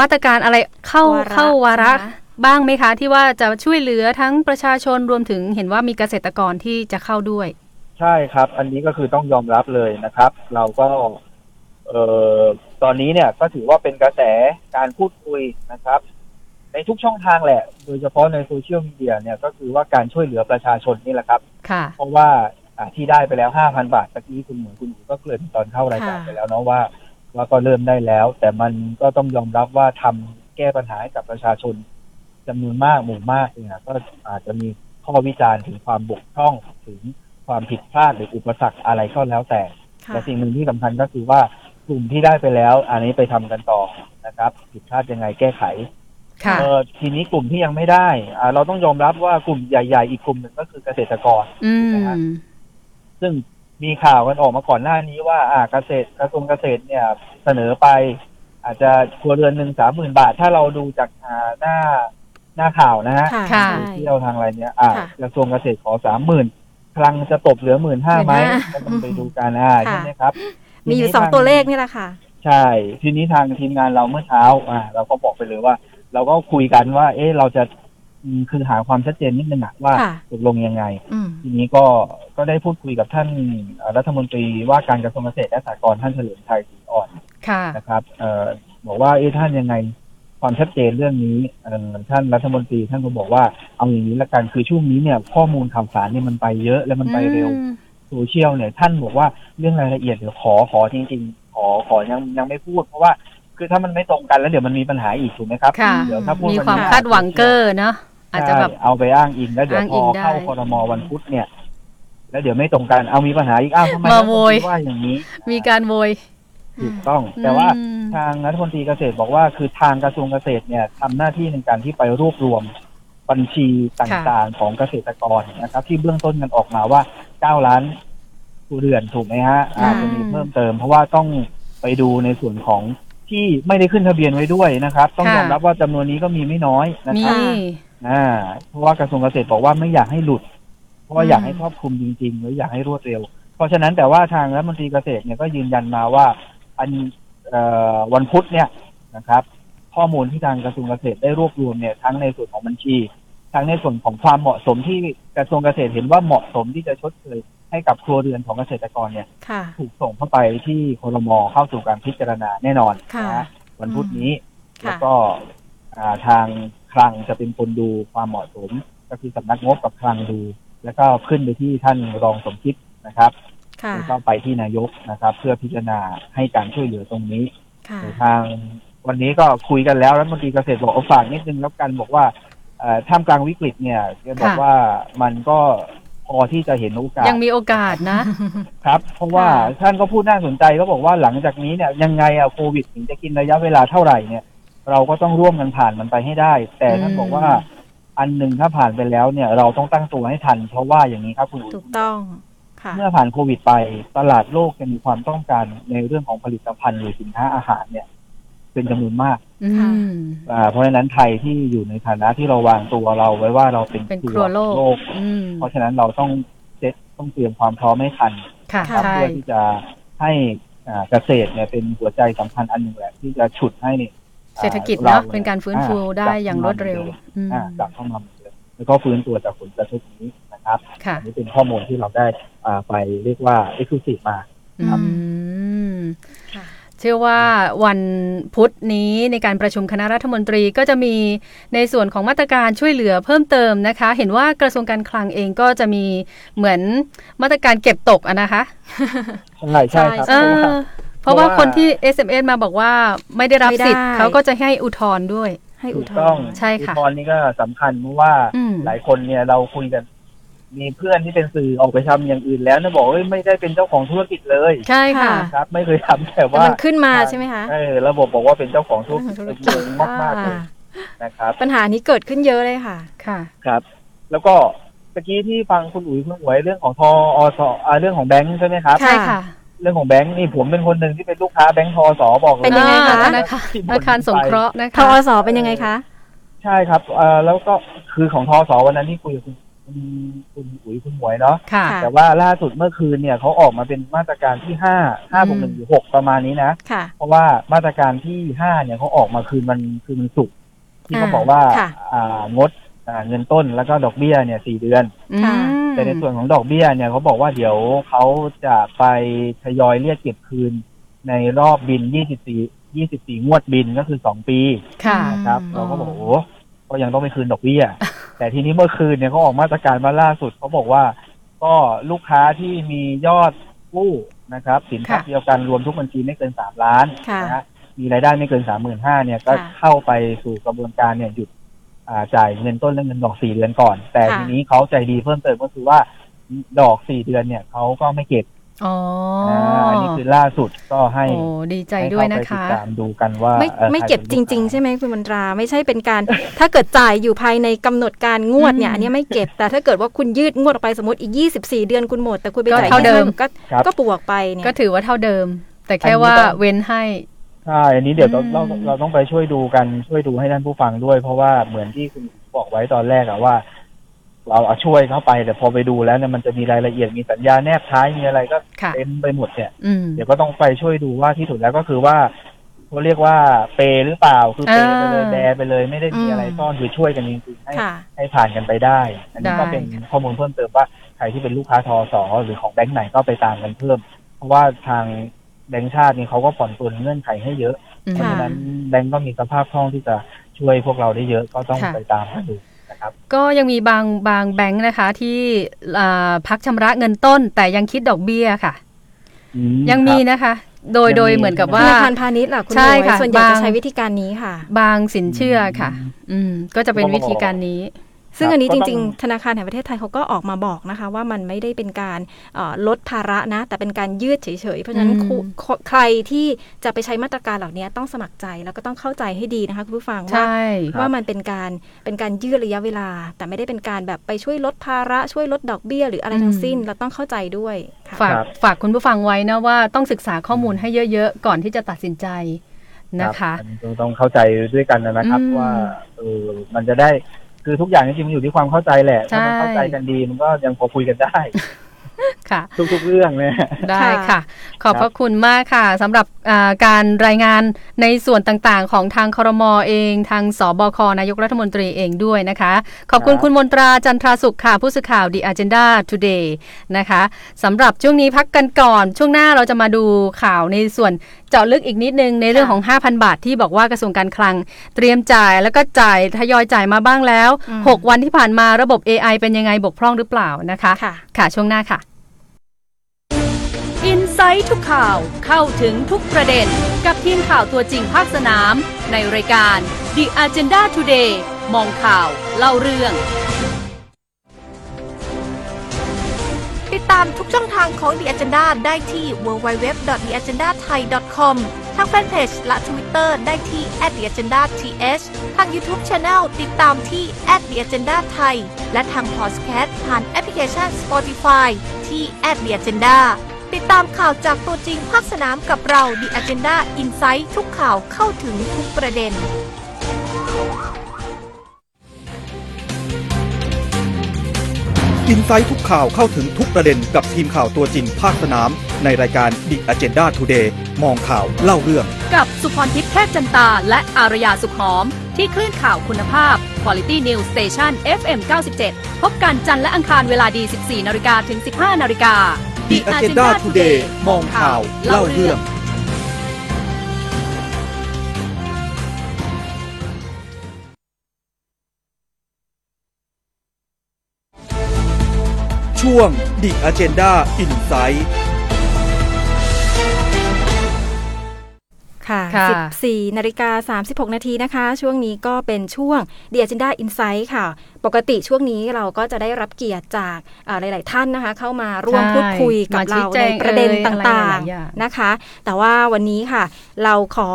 มาตรการอะไรเข้าวาระเข้าวาระใช่ไหมบ้างไหมคะ ที่ว่าจะช่วยเหลือทั้งประชาชนรวมถึงเห็นว่ามีเกษตรกรที่จะเข้าด้วย ใช่ครับ อันนี้ก็คือต้องยอมรับเลยนะครับ เราก็เอ่อตอนนี้เนี่ยก็ถือว่าเป็นกระแสการพูดคุยนะครับ ในทุกช่องทางแหละ โดยเฉพาะในโซเชียลมีเดียเนี่ยก็คือว่าการช่วยเหลือประชาชนนี่แหละครับค่ะเพราะว่าอ่าที่ได้ไปแล้วห้าพันบาทตะกี้คุณเหมือนคุณหมูก็เกริ่นตอนเข้ารายการค่ะไปแล้วเนาะว่า ว่าก็เริ่มได้แล้ว แต่มันก็ต้องยอมรับว่าทำแก้ปัญหาให้กับประชาชนจำนวนมากหมู่มากเนี่ยก็อาจจะมีข้อวิจารณ์ถึงความบกพร่องถึงความผิดพลาดหรืออุปสรรคอะไรก็แล้วแต่ค่ะแต่สิ่งหนึ่งที่สำคัญก็คือว่ากลุ่มที่ได้ไปแล้ว อันนี้ไปทำกันต่อนะครับ ผิดพลาดยังไงแก้ไขค่ะเออทีนี้กลุ่มที่ยังไม่ได้อ่าเราต้องยอมรับว่ากลุ่มใหญ่ ๆ อีกกลุ่มหนึ่งก็คือเกษตรกรอืมซึ่ง มีข่าวกันออกมาก่อนหน้านี้ว่าอ่าเกษตรกระทรวงเกษตรเนี่ยเสนอไป อาจจะครัวเรือนหนึ่งสามหมื่นบาท ถ้าเราดูจากอ่าหน้าหน้าข่าวนะฮะค่ะค่ะใช่เที่ยวทางอะไรเนี่ยอ่าค่ะกระทรวงเกษตรขอสามหมื่นพลังจะตบเหลือหมื่นห้าไหม15,000ก็ต้องไปดูกันอ่าค่ะ ใช่ไหมครับมีอยู่ทีนี้สองทา ตัวเลขนี่แหละค่ะ ใช่ ทีนี้ทางทีมงานเราเมื่อเช้า อ่า เราก็บอกไปเลยว่า เราก็คุยกันว่า เอ๊ะเราจะอืม คือหาความชัดเจนนิดนึงอะว่าค่ะตกลงยังไง อืมทีนี้ก็ก็ได้พูดคุยกับท่านเอ่อรัฐมนตรีว่าการกระทรวงเกษตรและสหกรณ์ท่านเฉลิมชัยศรีอ่อนค่ะ นะครับเอ่อบอกว่าเอ๊ะท่านยังไงความชัดเจนเรื่องนี้เอ่อท่านรัฐมนตรีท่านก็บอกว่าเอาอย่างนี้ละกันคือช่วงนี้เนี่ยข้อมูลข่าวสารเนี่ยมันไปเยอะและมันไปเร็ว อืมโซเชียลเนี่ยท่านบอกว่าเรื่องรายละเอียดเดี๋ยวขอขอจริง ๆ ขอขอยังยังไม่พูด เพราะว่า คือถ้ามันไม่ตรงกันแล้วเดี๋ยวมันมีปัญหาอีกถูกไหมครับค่ะ เดี๋ยวถ้าพูดมีนความคาดหวังเกอร์เนาะอาจจะแบบ ใช่เอาไปอ้างอิงแล้วเดี๋ยวอ้างพอิองได้เข้าคอรมอวันพุธเนี่ย แล้วเดี๋ยวไม่ตรงกันเอามีปัญหาอีกอ้าวทำไมมาโวย รัฐมนตรีว่าอย่างนี้มีการโวย ถูกต้อง แต่ว่าอืม ทางรัฐมนตรีเกษตรบอกว่า คือทางกระทรวงเกษตรเนี่ยทำหน้าที่ในการที่ไปรวบรวมบัญชีต่างๆของเกษตรกรนะครับ ที่เบื้องต้นกันออกมาว่า9ล้านครัวเรือนถูกไหมฮะอาจจะมีเพิ่มเติม เพราะว่าต้องไปดูในส่วนของ ที่ไม่ได้ขึ้นทะเบียนไว้ด้วยนะครับ ต้องค่ะยอมรับว่าจำนวนนี้ก็มีไม่น้อยนะมีครับอ่าเพราะว่ากระทรวงเกษตรบอกว่าไม่อยากให้หลุด เพราะว่าอืมอยากให้ครอบคลุมจริงๆหรืออยากให้รวดเร็ว เพราะฉะนั้นแต่ว่าทางรัฐมนตรีเกษตรเนี่ยก็ยืนยันมาว่า อันเอ่อวันพุธเนี่ยนะครับ ข้อมูลที่ทางกระทรวงเกษตรได้รวบรวมเนี่ยทั้งในส่วนของบัญชี ทั้งในส่วนของความเหมาะสมที่กระทรวงเกษตรเห็นว่าเหมาะสมที่จะชดเชย ให้กับครัวเรือนของเกษตรกรเนี่ย ค่ะ ถูกส่งเข้าไปที่ครมเข้าสู่การพิจารณาแน่นอนค่ะนะฮะวันพุธนี้ ค่ะ แล้วก็อ่าทางคลังจะเป็นคนดูความเหมาะสม ก็คือสำนักงบกับคลังดู แล้วก็ขึ้นไปที่ท่านรองสมคิดนะครับค่ะ แล้วก็ไปที่นายกนะครับ เพื่อพิจารณาให้การช่วยเหลือตรงนี้ ค่ะในทางวันนี้ก็คุยกันแล้วรัฐมนตรีเกษตรบอกเอาฝากนิดนึงแล้วกันบอกว่าเอ่อท่ามกลางวิกฤตเนี่ยแกบอกค่ะ ว่ามันก็ พอที่จะเห็นโอกาสยังมีโอกาสนะครับ เพราะว่าค่ะท่านก็พูดน่าสนใจก็บอกว่าหลังจากนี้เนี่ยยังไงอะโควิดถึงจะกินระยะเวลาเท่าไหร่เนี่ย เราก็ต้องร่วมกันผ่านมันไปให้ได้ แต่ท่านบอกว่า อันหนึ่งถ้าผ่านไปแล้วเนี่ยเราต้องตั้งตัวให้ทัน เพราะว่าอย่างนี้ครับคุณอุ๋ยถูกต้องค่ะเมื่อผ่านโควิดไปตลาดโลกจะมีความต้องการในเรื่องของผลิตภัณฑ์หรือสินค้าอาหารเนี่ย เป็นจำนวนมากอืม อ่าเพราะฉะนั้นไทยที่อยู่ในฐานะที่เราวางตัวเราไว้ว่าเราเป็นเป็นครัวโลกกอืม เพราะฉะนั้นเราต้องเซตต้องเตรียมความพร้อมให้ทันค่ะครับใช่เพื่อที่จะให้อ่าเกษตรเนี่ยเป็นหัวใจสำคัญอันหนึ่งแหละที่จะฉุดให้อ่าเศรษฐกิจรเนาะเป็นการฟื้นฟูอ่าได้อย่างรวดเร็วอืมอ่ากลับเข้ามาเหมือนเดิมแล้วก็ฟื้นตัวจากผลกระทบนี้นะครับค่ะ อันนี้เป็นข้อมูลที่เราได้อ่าไปเรียกว่าเอ็กซ์คลูซีฟมา อืม ค่ะ เชื่อว่าวันพุธนี้ในการประชุมคณะรัฐมนตรีก็จะมีในส่วนของมาตรการช่วยเหลือเพิ่มเติมนะคะ เห็นว่ากระทรวงการคลังเองก็จะมีเหมือนมาตรการเก็บตกอะนะคะใช่ใช่ครับเอเพราะว่าอเพราะว่าเพราะว่าคนที่ SMS มาบอกว่าไม่ได้รับไม่ได้สิทธิ์เขาก็จะให้อุทธรณ์ด้วย ให้อุถูทกธต้องรณ์ใช่ค่ะอุทธรณ์นี่ก็สำคัญเพราะว่าอืมหลายคนเนี่ยเราคุยกัน มีเพื่อนที่เป็นสื่อออกไปทำอย่างอื่นแล้วเนี่ยบอกเอ้ยไม่ได้เป็นเจ้าของธุรกิจเลย ใช่ค่ะครับ ไม่เคยทำแต่แต่ว่ามันขึ้นมาใช่ไหมคะเออระบบบอกว่าเป็นเจ้าของธุรกิจธุรกิจเยอะมากๆเลยอ่านะครับ ปัญหานี้เกิดขึ้นเยอะเลยค่ะ ค่ะ ครับ แล้วก็ตะกี้ที่ฟังคุณอุ๋ยคุณหวยเรื่องของทอสอ่าเรื่องของแบงค์ใช่ไหมครับค่ะใช่ค่ะ เรื่องของแบงค์นี่ผมเป็นคนหนึ่งที่เป็นลูกค้าแบงค์ทอสบอกเลยเป็นยังไงคะอ่าธนาคารธนาคารสงเคราะห์นะทคะอสเป็นยังไงคะ ใช่ครับเอ่อแล้วก็คือของทอสวันนั้นที่คุยกับคุณ คุณคุณอุ๋ยคุณหวยเนาะค่ะค่ะ แต่ว่าล่าสุดเมื่อคืนเนี่ยเขาออกมาเป็นมาตรการที่ห้าห้าบวกหนึ่งหรือหกประมาณนี้นะค่ะ เพราะว่ามาตรการที่ห้าเนี่ยเขาออกมาคืนมันคืนมันศุกร์ที่เขาบอกว่าค่ะอ่างดอ่าเงินต้นแล้วก็ดอกเบี้ยเนี่ยสี่เดือนค่ะแต่ในส่วนของดอกเบี้ยเนี่ยเขาบอกว่าเดี๋ยวเขาจะไปทยอยเรียกเก็บคืน ในรอบบิน24 24งวดบินก็คือ2ปีค่ะนะครับอืมเราก็บอกโอ้ก็ยังต้องไปคืนดอกเบี้ย แต่ทีนี้เมื่อคืนเนี่ยเขาออกมาตรการมาล่าสุดเขาบอกว่า ก็ลูกค้าที่มียอดกู้นะครับ สินทรัพย์ค่ะเดียวกันรวมทุกบัญชีไม่เกินสามล้านค่ะนะฮะมีรายได้ไม่เกินสามหมื่นห้าเนี่ยก็ค่ะเข้าไปสู่กระบวนการเนี่ยหยุดอ่าจ่ายเงินต้นและเงินดอกสี่เดือนก่อน แต่ค่ะทีนี้เขาใจดีเพิ่มเติมก็คือว่าดอกสี่เดือนเนี่ยเขาก็ไม่เก็บ อ๋อนะอันนี้คือล่าสุดก็ให้โอ้ดีใจให้ด้วยเข้านะไปติดคะตามดูกันว่า ไม่อ่อไม่ใคเก็บป็นจลูกริงๆค้าใช่ไหมคุณบรรตราไม่ใช่เป็นการ ถ้าเกิดจ่ายอยู่ภายในกำหนดการงวดเนี่ยอืมอันนี้ไม่เก็บแต่ถ้าเกิดว่าคุณยืดงวดออกไปสมมติอีก 24 เดือนคุณหมด แต่คุณไปก็จ่ายเท่าเดิมแค่ก็ครับก็บวกไปเนี่ยก็ถือว่าเท่าเดิม แต่แค่ว่าเว้นให้ใช่อันนี้เดี๋ยวเราอืมเราเราต้องไปช่วยดูกันช่วยดูให้ท่านผู้ฟังด้วย เพราะว่าเหมือนที่คุณบอกไว้ตอนแรกอะว่า เราเอาช่วยเข้าไปแต่พอไปดูแล้วเนี่ยมันจะมีรายละเอียดมีสัญญาแนบท้ายมีอะไรก็ค่ะเต็มไปหมดเนี่ยอืมเดี๋ยวก็ต้องไปช่วยดูว่าที่สุดแล้วก็คือว่าเขาเรียกว่าเปย์หรือเปล่าคือเปย์ไปเลยอ่าแบร์ไปเลยไม่ได้มีอะไรอืมซ่อนคือช่วยกันจริงๆให้ค่ะให้ผ่านกันไปได้ อันนี้ก็ได้เป็นข้อมูลเพิ่มเติมว่าใครที่เป็นลูกค้าทอสอหรือของแบงก์ไหนก็ไปตามกันเพิ่ม เพราะว่าทางแบงก์ชาตินี่เขาก็ผ่อนปลนเงื่อนไขให้เยอะอืมเพราะฉะนั้นแบงก์ก็มีสภาพคล่องที่จะช่วยพวกเราได้เยอะก็ต้องค่ะไปตามกันดูนะ ครับ ก็ยังมีบางบางแบงค์นะคะ ที่อ่าพักชำระเงินต้น แต่ยังคิดดอกเบี้ยค่ะอืยังมีครับนะคะ โดยยังมีโดยเหมือนกับธว่านาคารพาณิชย์เหรอคุณใช่หมวยค่ะส่วนใหญ่บางจะใช้วิธีการนี้ค่ะ บางสินเชื่อค่ะ อืมก็จะเป็นวิธีการนี้ ซึ่งอันนี้ก็จต้องริง ๆ ธนาคารแห่งประเทศไทยเขาก็ออกมาบอกนะคะ ว่ามันไม่ได้เป็นการเอ่อลดภาระนะ แต่เป็นการยืดเฉยๆ เพราะฉะนั้นอืมคุใครที่จะไปใช้มาตรการเหล่านี้ต้องสมัครใจแล้วก็ต้องเข้าใจให้ดีนะคะคุณผู้ฟังว่าใช่ว่ามันเป็นการเป็นการยืดระยะเวลา แต่ไม่ได้เป็นการแบบไปช่วยลดภาระช่วยลดดอกเบี้ย หรืออะไรทั้งสิ้นเราต้องเข้าใจด้วยค่ะฝากครับฝากคุณผู้ฟังไว้นะว่าต้องศึกษาข้อมูลให้เยอะๆ ก่อนที่จะตัดสินใจนะคะรับอันนี้ต้องต้องเข้าใจด้วยกันนะครับอืมว่าเออมันจะได้ คือทุกอย่างจริงๆมันอยู่ที่ความเข้าใจแหละถ้ามันใช่เข้าใจกันดีมันก็ยังพอคุยกันได้ค่ะทุกๆเรื่องเนี่ยได้ค่ะค่ะ ขอบพระคุณมากค่ะสำหรับอ่าการรายงานในส่วนต่างๆ ของทางครมเอง ทางสบค นายกรัฐมนตรีเองด้วยนะคะ ขอบคุณครับคุณมนตราจันทราสุขค่ะ ผู้สื่อข่าว The Agenda Today นะคะสำหรับช่วงนี้พักกันก่อน ช่วงหน้าเราจะมาดูข่าวในส่วนเจาะลึกอีกนิดนึงในเรื่องของ 5,000 บาทที่บอกว่ากระทรวงการคลัง เตรียมจ่ายแล้วก็จ่ายทยอยจ่ายมาบ้างแล้วอืม6วันที่ผ่านมาระบบ AI เป็นยังไงบกพร่องหรือเปล่านะคะค่ะค่ะช่วงหน้าค่ะอินไซต์ทุกข่าวเข้าถึงทุกประเด็น กับทีมข่าวตัวจริงภาคสนาม ในรายการ The Agenda Today มองข่าวเล่าเรื่อง ติดตามทุกช่องทางของ The Agenda ได้ที่ www.theagendathai.com ทางแฟนเพจและ Twitter ได้ที่ @theagendath ทาง YouTube Channel ติดตามที่ @theagendathai และทางพอดแคสต์ผ่านแอปพลิเคชัน Spotify ที่ @theagenda ติดตามข่าวจากตัวจริงภาคสนามกับเรา The Agenda Insight ทุกข่าวเข้าถึงทุกประเด็น อินไซต์ทุกข่าวเข้าถึงทุกประเด็นกับทีมข่าวตัวจริงภาคสนาม ในรายการ The Agenda Today มองข่าวเล่าเรื่อง กับสุพรทิพย์แพทย์จันตา และอารยาสุขหอม ที่คลื่นข่าวคุณภาพ Quality News Station FM 97 พบกันจันทร์และอังคารเวลาดี 14นาฬิกาถึง 15นาฬิกา The Agenda Today มองข่าวเล่าเรื่อง ช่วง The Agenda Insight ค่ะ ค่ะ14นาฬิกา36 นาทีนะคะ ช่วงนี้ก็เป็นช่วง The Agenda Insight ค่ะ ปกติช่วงนี้เราก็จะได้รับเกียรติจากอ่าหลาย ๆ ท่านนะคะ เข้ามาร่วมใช่พูดคุยกับมาชี้เราแจในงประเด็นเอ่ยตอะไร่าง หลายๆอย่าง ๆ นะคะ แต่ว่าวันนี้ค่ะ เราขอ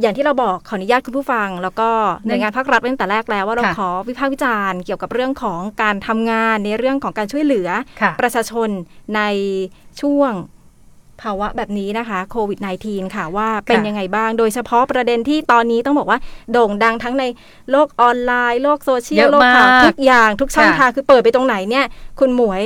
อย่างที่เราบอกขออนุญาตคุณผู้ฟัง แล้วก็หน่วยงานภาครัฐไว้ตั้งแต่แรกแล้วว่าเราค่ะขอวิพากษ์วิจารณ์เกี่ยวกับเรื่องของการทำงานในเรื่องของการช่วยเหลือค่ะประชาชนในช่วงภาวะแบบนี้นะคะโควิด -19 ค่ะว่าเป็นค่ะยังไงบ้าง โดยเฉพาะประเด็นที่ตอนนี้ต้องบอกว่า โด่งดังทั้งในโลกออนไลน์ โลกโซเชียเยลอะโลกข่าวมากทุกอย่างทุกช่องค่ะทางคือเปิดไปตรงไหนเนี่ย คุณหมวย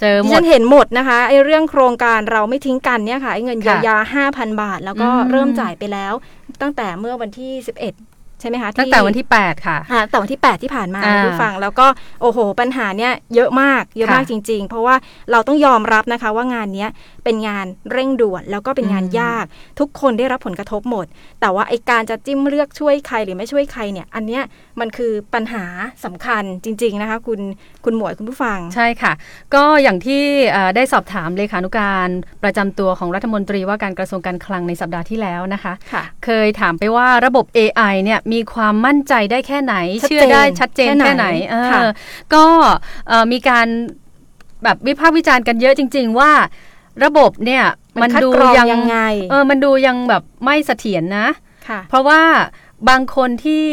เจอดิหมฉัดนเห็นหมดนะคะไอ้เรื่องโครงการเราไม่ทิ้งกันเนี่ยค่ะไอ้เงินเยียวยา5,000 บาท แล้วก็อืมเริ่มจ่ายไปแล้ว ตั้งแต่เมื่อวันที่ 11 ใช่ไหมคะตั้งแต่วันที่ 8 ค่ะอ่าแต่วันที่ 8 ที่ผ่านมาอ่าคุณผู้ฟังแล้วก็โอ้โห ปัญหาเนี่ยเยอะมากเยอะมากค่ะจริง ๆ เพราะว่าเราต้องยอมรับนะคะว่างานเนี้ยเป็นงานเร่งด่วน แล้วก็เป็นงานอืมยาก ทุกคนได้รับผลกระทบหมด แต่ว่าไอการจะจิ้มเลือกช่วยใครหรือไม่ช่วยใครเนี่ย อันเนี้ยมันคือปัญหาสำคัญจริง ๆนะคะ คุณคุณหมวยคุณผู้ฟังใช่ค่ะ ก็อย่างที่เอ่อได้สอบถามเลขานุการประจำตัวของรัฐมนตรีว่าการกระทรวงการคลังในสัปดาห์ที่แล้วนะคะค่ะเคยถามไปว่าระบบ AI เนี่ยมีความมั่นใจได้แค่ไหนชัดเจนเชื่อได้ชัดเจนแค่ไหนแค่ไหนเออค่ะก็เอ่อมีการแบบวิพากษ์วิจารณ์กันเยอะจริง ๆ ว่า ระบบเนี่ยมันคัดดูกรองยังยังไง เออมันดูยังแบบไม่เสถียรนะค่ะเพราะว่าบางคนที่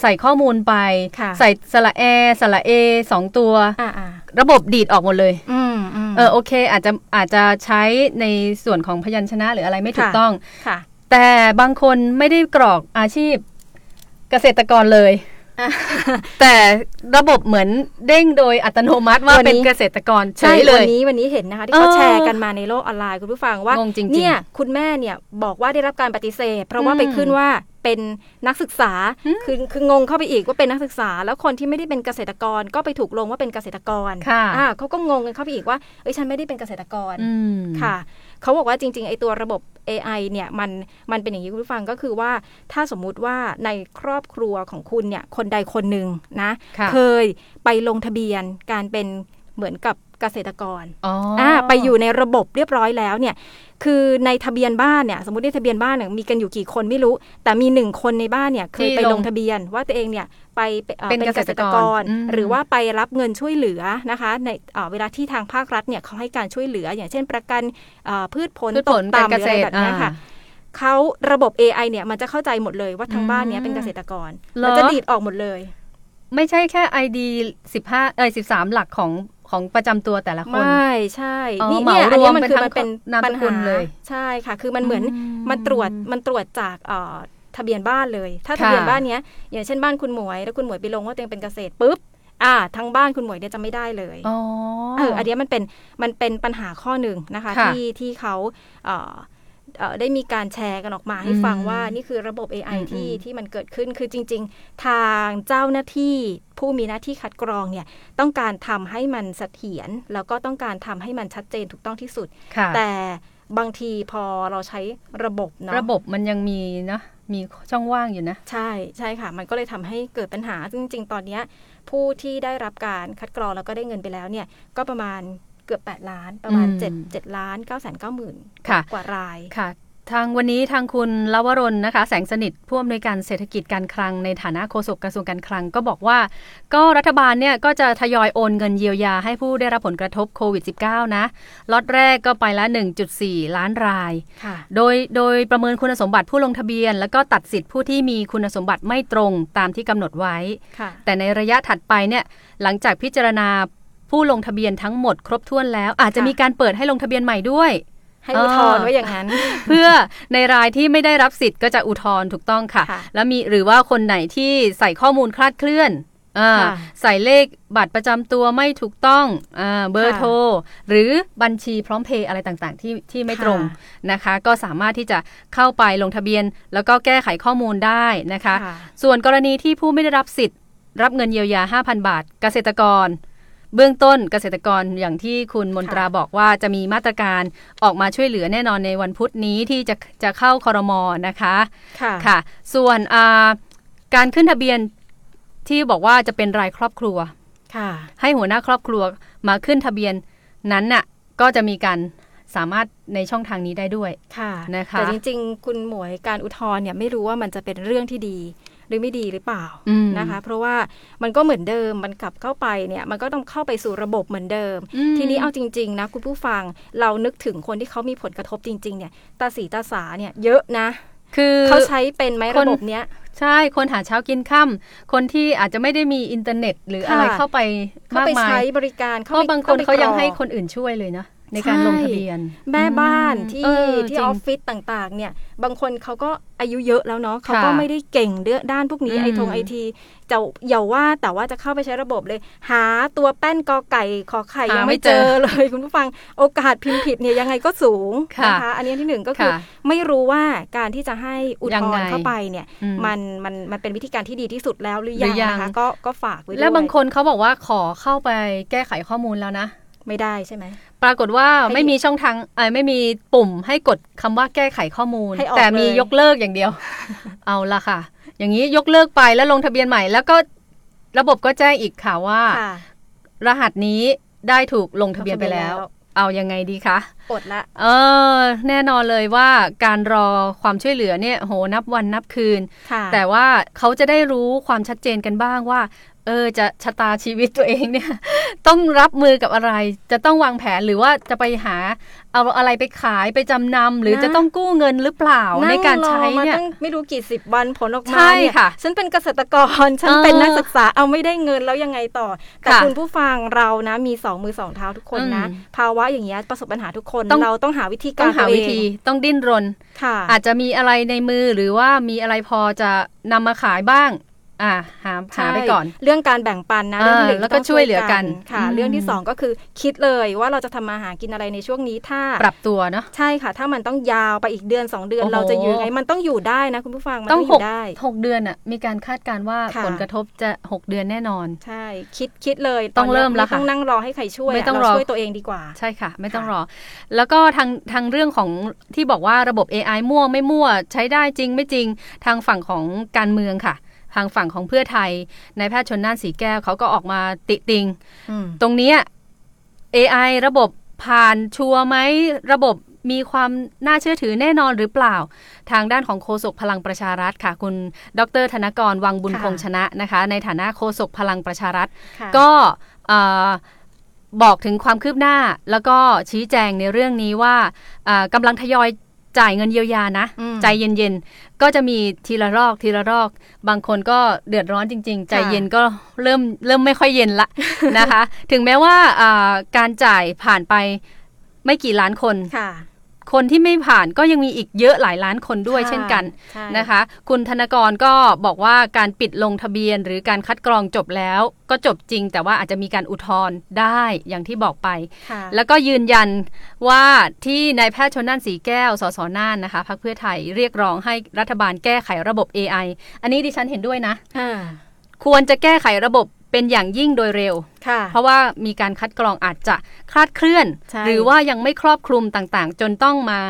ใส่ข้อมูลไปค่ะใส่สระแอสระเอสองตัวอ่าอ่าระบบดีดออกหมดเลยอืมอืมเออโอเค อาจจะอาจจะใช้ในส่วนของพยัญชนะหรืออะไรไม่ถูกค่ะต้องค่ะแต่บางคนไม่ได้กรอกอาชีพเกษตรกรเลยอะ แต่ระบบเหมือนเด้งโดยอัตโนมัติว่าวันนี้เป็นเกษตรกรเฉใช่ยเลวันยนี้วันนี้เห็นนะคะ ที่เขาเออแชร์กันมาในโลกออนไลน์คุณผู้ฟังว่างงจริงๆเนี่ยคุณแม่เนี่ยบอกว่าได้รับการปฏิเสธ เพราะว่าอืมไปขึ้นว่า เป็นนักศึกษาอืมคือคืองงเข้าไปอีกว่าเป็นนักศึกษา แล้วคนที่ไม่ได้เป็นเกษตรกรก็ไปถูกลงว่าเป็นเกษตรกรค่ะอ่าเขาก็งงกันเข้าไปอีกว่าเอ้ยฉันไม่ได้เป็นเกษตรกรอืมค่ะเขาบอกว่าจริงๆไอตัวระบบ AI เนี่ยมันมันเป็นอย่างนี้คุณผู้ฟังก็คือว่าถ้าสมมุติว่าในครอบครัวของคุณเนี่ยคนใดคนหนึ่งนะค่ะเคยไปลงทะเบียนการเป็นเหมือนกับ เกษตรกรอ๋อออ่าไปอยู่ในระบบเรียบร้อยแล้วเนี่ยคือในทะเบียนบ้านเนี่ยสมมติในทะเบียนบ้านเนี่ยมีกันอยู่กี่คนไม่รู้ แต่มีหนึ่งคนในบ้านเนี่ยเคยที่ไปลงลงทะเบียนว่าตัวเองเนี่ยไปอ่อเป็นเกษตรกรอืมหรือว่าไปรับเงินช่วยเหลือนะคะในเอ่อเวลาที่ทางภาครัฐเนี่ยเขาให้การช่วยเหลือ อย่างเช่นประกันเอ่อพืชผลพืชตผกลการต่ำหเกรือษอะไรตรแบบเนี้ยค่ะอ่าเขาระบบ AI เนี่ยมันจะเข้าใจหมดเลยว่าทางบ้านเนี้ยเป็นเกษตรกรเหรอมันจะดีดออกหมดเลย ไม่ใช่แค่ ID 15เอ้ย13 หลักของ ของประจำตัวแต่ละคน ไม่ใช่อ๋อนี่เหมาเนี่ยอันรเนี้วยมมันเป็นคือทั้งมันเป็นนามสปัญกุหาลเลยใช่ค่ะ คือมันเหมือนอืมมันตรวจมันตรวจจากเอ่อทะเบียนบ้านเลย ถ้าค่ะทะเบียนบ้านเนี้ยอย่างเช่นบ้านคุณหมวย แล้วคุณหมวยไปลงว่าตัวเองเป็นเกษตรปุ๊บอ่าทั้งบ้านคุณหมวยเนี่ยจะไม่ได้เลยอ๋อเอออันเนี้ยมันเป็นมันเป็นปัญหาข้อหนึ่งนะคะค่ะที่ที่เขาเอ่อเอ่อ ได้มีการแชร์กันออกมาให้อืมฟังว่านี่คือระบบ AI อืมที่อืมที่มันเกิดขึ้นคือจริง ๆ ทางเจ้าหน้าที่ผู้มีหน้าที่คัดกรองเนี่ยต้องการทำให้มันเสถียรแล้วก็ต้องการทำให้มันชัดเจนถูกต้องที่สุดค่ะแต่บางทีพอเราใช้ระบบเนาะระบบมันยังมีนะมีช่องว่างอยู่นะ ใช่ใช่ค่ะ มันก็เลยทำให้เกิดปัญหาซึ่งจริง ๆ ตอนเนี้ยผู้ที่ได้รับการคัดกรองแล้วก็ได้เงินไปแล้วเนี่ยก็ประมาณเกือบ 8 ล้านประมาณอืม7 7ล้าน9 9 0 0 0 0ค่ะกว่ารายค่ะทางวันนี้ทางคุณลวรนนะคะ แสงสนิทผู้อำนวยการเศรษฐกิจการคลังในฐานะโฆษกกระทรวงการคลังก็บอกว่า ก็รัฐบาลเนี่ยก็จะทยอยโอนเงินเยียวยาให้ผู้ได้รับผลกระทบโควิด -19 นะล็อตแรกก็ไปละ 1.4 ล้านรายค่ะโดยโดยประเมินคุณสมบัติผู้ลงทะเบียน แล้วก็ตัดสิทธิผู้ที่มีคุณสมบัติไม่ตรงตามที่กำหนดไว้ค่ะแต่ในระยะถัดไปเนี่ยหลังจากพิจารณา ผู้ลงทะเบียนทั้งหมดครบถ้วนแล้ว อาจจะค่ะมีการเปิดให้ลงทะเบียนใหม่ด้วยให้อุทธรณ์ไว้อย่างนั้น เพื่อในรายที่ไม่ได้รับสิทธิ์ก็จะอุทธรณ์ถูกต้องค่ะค่ะแล้วมีหรือว่าคนไหนที่ใส่ข้อมูลคลาดเคลื่อนอ่าค่ะใส่เลขบัตรประจำตัวไม่ถูกต้องอาเบอร์ค่ะโทร หรือบัญชีพร้อมเพย์อะไรต่างๆ ที่ที่ไม่ตรงค่ะนะคะ ก็สามารถที่จะเข้าไปลงทะเบียน แล้วก็แก้ไขข้อมูลได้นะคะค่ะส่วนกรณีที่ผู้ไม่ได้รับสิทธิ์ รับเงินเยียวยา 5,000 บาท เกษตรกร เบื้องต้นเกษตรกรอย่างที่คุณมนตราบอกว่าจะมีมาตรการออกมาช่วยเหลือแน่นอนในวันพุธนี้ที่จะจะเข้าคอรมอนะคะค่ะค่ะ ส่วนอ่าการขึ้นทะเบียนที่บอกว่าจะเป็นรายครอบครัวค่ะ ให้หัวหน้าครอบครัวมาขึ้นทะเบียนนั้นน่ะก็จะมีการสามารถในช่องทางนี้ได้ด้วยค่ะนะคะแต่จริง ๆ คุณหมวยการอุทธรณ์เนี่ยไม่รู้ว่ามันจะเป็นเรื่องที่ดี หรือไม่ดีหรือเปล่าอืมนะคะ เพราะว่ามันก็เหมือนเดิมมันกลับเข้าไปเนี่ยมันก็ต้องเข้าไปสู่ระบบเหมือนเดิมอืมทีนี้เอาจริงๆนะคุณผู้ฟังเรานึกถึงคนที่เขามีผลกระทบจริงๆเนี่ยตาสีตาสาเนี่ยเยอะนะ คือเขาใช้เป็นไหมคนระบบเนี้ยใช่ คนหาเช้ากินค่ำคนที่อาจจะไม่ได้มีอินเทอร์เน็ต หรืออะไรค่ะเข้าไปเขามากไปมายใช้บริการเพราะบางคนไปเขายังกรอกให้คนอื่นช่วยเลยนะ ในการใช่ลงทะเบียน แม่บ้านอืมที่เออที่จริงออฟฟิศต่าง ๆ เนี่ย บางคนเขาก็อายุเยอะแล้วเนาะเขาก็ค่ะไม่ได้เก่งเรื่องด้านพวกนี้อืมไอทงไอทีจะอย่าว่าแต่ว่าจะเข้าไปใช้ระบบเลย หาตัวแป้นกอไก่ขอไข่หายัยังไม่ไม่เจเจออเลยคุณผู้ฟังโอกาสพิมพ์ผิดเนี่ยยังไงก็สูงค่ะนะคะอันนี้ที่หนึ่งก็คือค่ะไม่รู้ว่าการที่จะให้อุทยังธไงรณ์เข้าไปเนี่ยอืมมันมันมันเป็นวิธีการที่ดีที่สุดแล้วหรือหรืยังอยังนะคะก็ก็ฝากไว้ด้วยแล้วบางคนเขาบอกว่าขอเข้าไปแก้ไขข้อมูลแล้วนะ ไม่ได้ใช่ไหม ปรากฏว่าให้ไม่มีช่องทางเออไม่มีปุ่มให้กดคำว่าแก้ไขข้อมูลให้ออกแต่มีเลยยกเลิกอย่างเดียว เอาละค่ะ อย่างนี้ยกเลิกไปแล้วลงทะเบียนใหม่ แล้วก็ระบบก็แจ้งอีกค่ะว่าค่ะรหัสนี้ได้ถูกลงทะเบียนไปแล้วลงทะเบียนแล้ว เอายังไงดีคะอดละเออ แน่นอนเลยว่าการรอความช่วยเหลือเนี่ยโหนับวันนับคืนค่ะแต่ว่าเขาจะได้รู้ความชัดเจนกันบ้างว่า เออจะชะตาชีวิตตัวเองเนี่ย ต้องรับมือกับอะไร จะต้องวางแผนหรือว่าจะไปหา เอาอะไรไปขายไปจำนำหรือนะจะต้องกู้เงินหรือเปล่าในการใช้งรอมาเนี่ยตั้งไม่รู้กี่สิบวันผลออกมาใช่เนี่ยค่ะ ฉันเป็นเกษตรกรฉันเออเป็นนักศึกษาเอาไม่ได้เงินแล้วยังไงต่อ แต่ค่ะคุณผู้ฟังเรานะ มีสองมือสองเท้าทุกคนนะอืมภาวะอย่างเงี้ยประสบปัญหาทุกคนต้องเราต้องหาวิธีต้กาอรงหาตัวเวิธีต้องดิ้นรนค่ะอาจจะมีอะไรในมือหรือว่ามีอะไรพอจะนำมาขายบ้าง อ่าหาหาไปก่อนใช่เรื่องการแบ่งปันนะอ่าเรื่องที่หนึ่งแล้วก็ต้องช่วยเหลือกันค่ะอืมเรื่องที่สองก็คือคิดเลยว่าเราจะทำมาหากินอะไรในช่วงนี้ถ้าปรับตัวเนาะใช่ค่ะ ถ้ามันต้องยาวไปอีกเดือนสองเดือนโอ้โหเราจะอยู่ยังไงมันต้องอยู่ได้นะคุณผู้ฟังมันต้ต้อองงอหกยู่ได้หกเดือนอะมีการคาดการณ์ว่าค่ะผลกระทบจะหกเดือนแน่นอน ใช่คิดคิดเลยต้องนนี้ยเริ่มแล้วไต้องค่ะนั่งรอให้ใครช่วยไม่ต้องะรอเราช่วยตัวเองดีกว่า ใช่ค่ะ ไม่ต้องค่ะรอ แล้วก็ทางทางเรื่องของที่บอกว่าระบบ AI มั่วไม่มั่วใช้ได้จริงไม่จริงทางฝั่งของการเมืองค่ะ ทางฝั่งของเพื่อไทยนายแพทย์ชนน่านสีแก้วเขาก็ออกมาติติงอืมตรงเนี้ย AI ระบบผ่านชัวร์ไหมระบบมีความน่าเชื่อถือแน่นอนหรือเปล่า ทางด้านของโฆษกพลังประชารัฐค่ะ คุณดรธนกรวังบุญค่ะคงชนะนะคะ ในฐานะโฆษกพลังประชารัฐค่ะก็เอ่อบอกถึงความคืบหน้า แล้วก็ชี้แจงในเรื่องนี้ว่าเอ่อกำลังทยอย จ่ายเงินเยียวยานะอืมใจเย็นๆ ก็จะมีทีละรอกทีละรอก บางคนก็เดือดร้อนจริง ๆ ใจเย็นก็เริ่มเริ่มไม่ค่อยเย็นละนะคะ ถึงแม้ว่าอ่าการจ่ายผ่านไปไม่กี่ล้านคน ค่ะคนที่ไม่ผ่านก็ยังมีอีกเยอะหลายล้านคนด้วยค่ะเช่นกันใช่นะคะ คุณธนกรก็บอกว่าการปิดลงทะเบียน หรือการคัดกรองจบแล้ว ก็จบจริง แต่ว่าอาจจะมีการอุทธรณ์ได้อย่างที่บอกไปค่ะแล้วก็ยืนยันว่าที่นายแพทย์ชนน่านสีแก้วสสน่านนะคะพรรคเพื่อไทยเรียกร้องให้รัฐบาลแก้ไขระบบ AI อันนี้ดิฉันเห็นด้วยนะอ่าควรจะแก้ไขระบบ เป็นอย่างยิ่งโดยเร็วค่ะเพราะว่ามีการคัดกรองอาจจะคลาดเคลื่อนใช่หรือว่ายังไม่ครอบคลุมต่างๆ จนต้องมา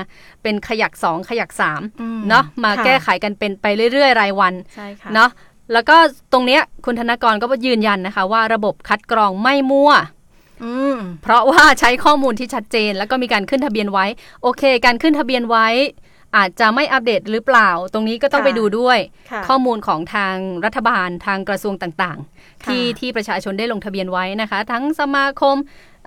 เป็นขยักสองขยักสามอืมเนาะมาค่ะแก้ไขกันเป็นไปเรื่อยๆ รายวันใช่ค่ะเนาะแล้วก็ตรงเนี้ยคุณธนกรก็ยืนยันนะคะ ว่าระบบคัดกรองไม่มั่วอืมเพราะว่าใช้ข้อมูลที่ชัดเจน แล้วก็มีการขึ้นทะเบียนไว้ โอเค การขึ้นทะเบียนไว้ อาจจะไม่อัปเดตหรือเปล่า ตรงนี้ก็ต้องค่ะไปดูด้วยค่ะข้อมูลของทางรัฐบาลทางกระทรวงต่างๆค่ะที่ที่ประชาชนได้ลงทะเบียนไว้นะคะ ทั้งสมาคม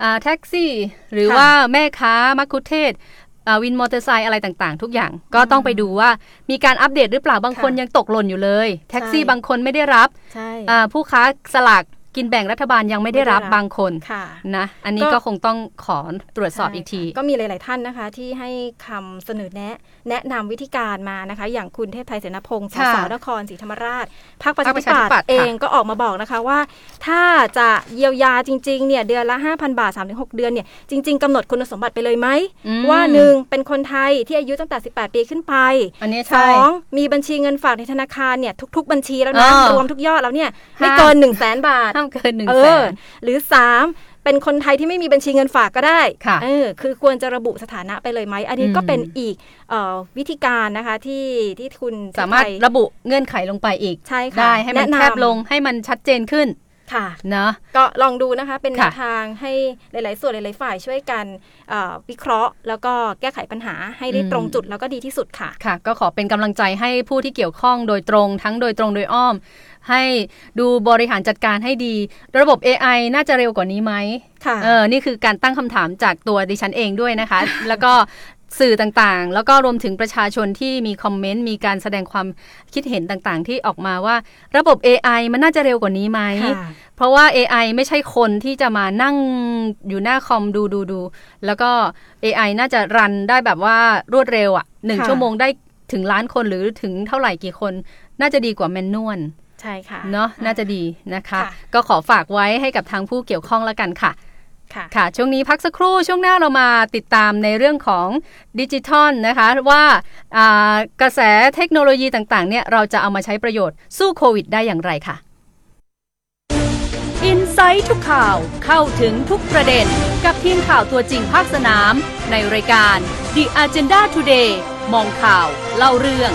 อ่าแท็กซี่ หรือค่ะว่าแม่ค้ามักคุเทศก์อ่าวินมอเตอร์ไซค์อะไรต่างๆ ทุกอย่างก็ต้องไปดูว่ามีการอัปเดตหรือเปล่าบางคนค่ะยังตกหล่นอยู่เลย แท็กซี่ใช่บางคนไม่ได้รับใช่อ่าผู้ค้าสลาก กินแบ่งรัฐบาลยังไม่ได้รับไม่ได้รับบางคนค่ะนะอันนี้ก็ก็คงต้องขอตรวจสอบใช่อีกที ก็มีหลาย ๆ ท่านนะคะ ที่ให้คำเสนอแนะ แนะนำวิธีการมานะคะ อย่างคุณเทพไทยเสนาพงศ์สค่ะสนครศรีธรรมราชพรรคประชาพรรคปธิระชาธิปัตปัตย์ย์เองค่ะก็ออกมาบอกนะคะว่า ถ้าจะเยียวยาจริง ๆ เนี่ยเดือนละ 5,000 บาท 3-6 เดือนเนี่ยจริง ๆกำหนดคุณสมบัติไปเลยไหมอืมว่าหนึ่งเป็นคนไทยที่อายุตั้งแต่ 18 ปีขึ้นไปอันนี้สใช่องมีบัญชีเงินฝากในธนาคารเนี่ยทุก ๆ บัญชีแล้วนะอ่ารวมทุกยอดแล้วเนี่ยไม่ค่ะเกิน1 0 0 0 0แสนบาทห้ามเกินหนึ่งเอแสอนหรือสามเป็นคนไทยที่ไม่มีบัญชีเงินฝากก็ได้ค่ะเออคือควรจะระบุสถานะไปเลยไหม อันนี้อืมก็เป็นอีกเออวิธีการนะคะที่ที่คุณสามารถไทยระบุเงื่อนไขลงไปอีกใช่ค่ะได้ให้มันแนะนำแคบลงให้มันชัดเจนขึ้น ค่ะเนาะก็ลองดูนะคะเป็นแนค่ะวทางให้หลาย ๆ ส่วนหลาย ๆ ฝ่ายช่วยกันเอ่อวิเคราะห์ แล้วก็แก้ไขปัญหาให้ได้ตรงจุดแล้วก็ดีที่สุดค่ะค่ะ ก็ขอเป็นกำลังใจให้ผู้ที่เกี่ยวข้องโดยตรงทั้งโดยตรงโดยอ้อม ให้ดูบริหารจัดการให้ดี ระบบ AI น่าจะเร็วกว่านี้ไหมค่ะเออ นี่คือการตั้งคำถามจากตัวดิฉันเองด้วยนะคะ แล้วก็ สื่อต่างๆ แล้วก็รวมถึงประชาชนที่มีคอมเมนต์ มีการแสดงความคิดเห็นต่างๆ ที่ออกมาว่าระบบ AI มันน่าจะเร็วกว่านี้ไหมค่ะเพราะว่า AI ไม่ใช่คนที่จะมานั่งอยู่หน้าคอมดูดูดู แล้วก็ AI น่าจะรันได้แบบว่ารวดเร็วอะ่ะหนึ่งค่ะชั่วโมงได้ถึงล้านคนหรือถึงเท่าไหร่กี่คน น่าจะดีกว่าแมนนวลใช่ค่ะเนาะน่าจะดีนะคะค่ะก็ขอฝากไว้ให้กับทางผู้เกี่ยวข้องแล้วกันค่ะ ค่ะค่ะ ช่วงนี้พักสักครู่ช่วงหน้าเรามาติดตามในเรื่องของดิจิทัลนะคะว่าอ่ากระแสเทคโนโลยีต่างๆเนี่ยเราจะเอามาใช้ประโยชน์สู้โควิดได้อย่างไรค่ะอินไซต์ทุกข่าวเข้าถึงทุกประเด็น กับทีมข่าวตัวจริงภาคสนาม ในรายการ The Agenda Today มองข่าว เล่าเรื่อง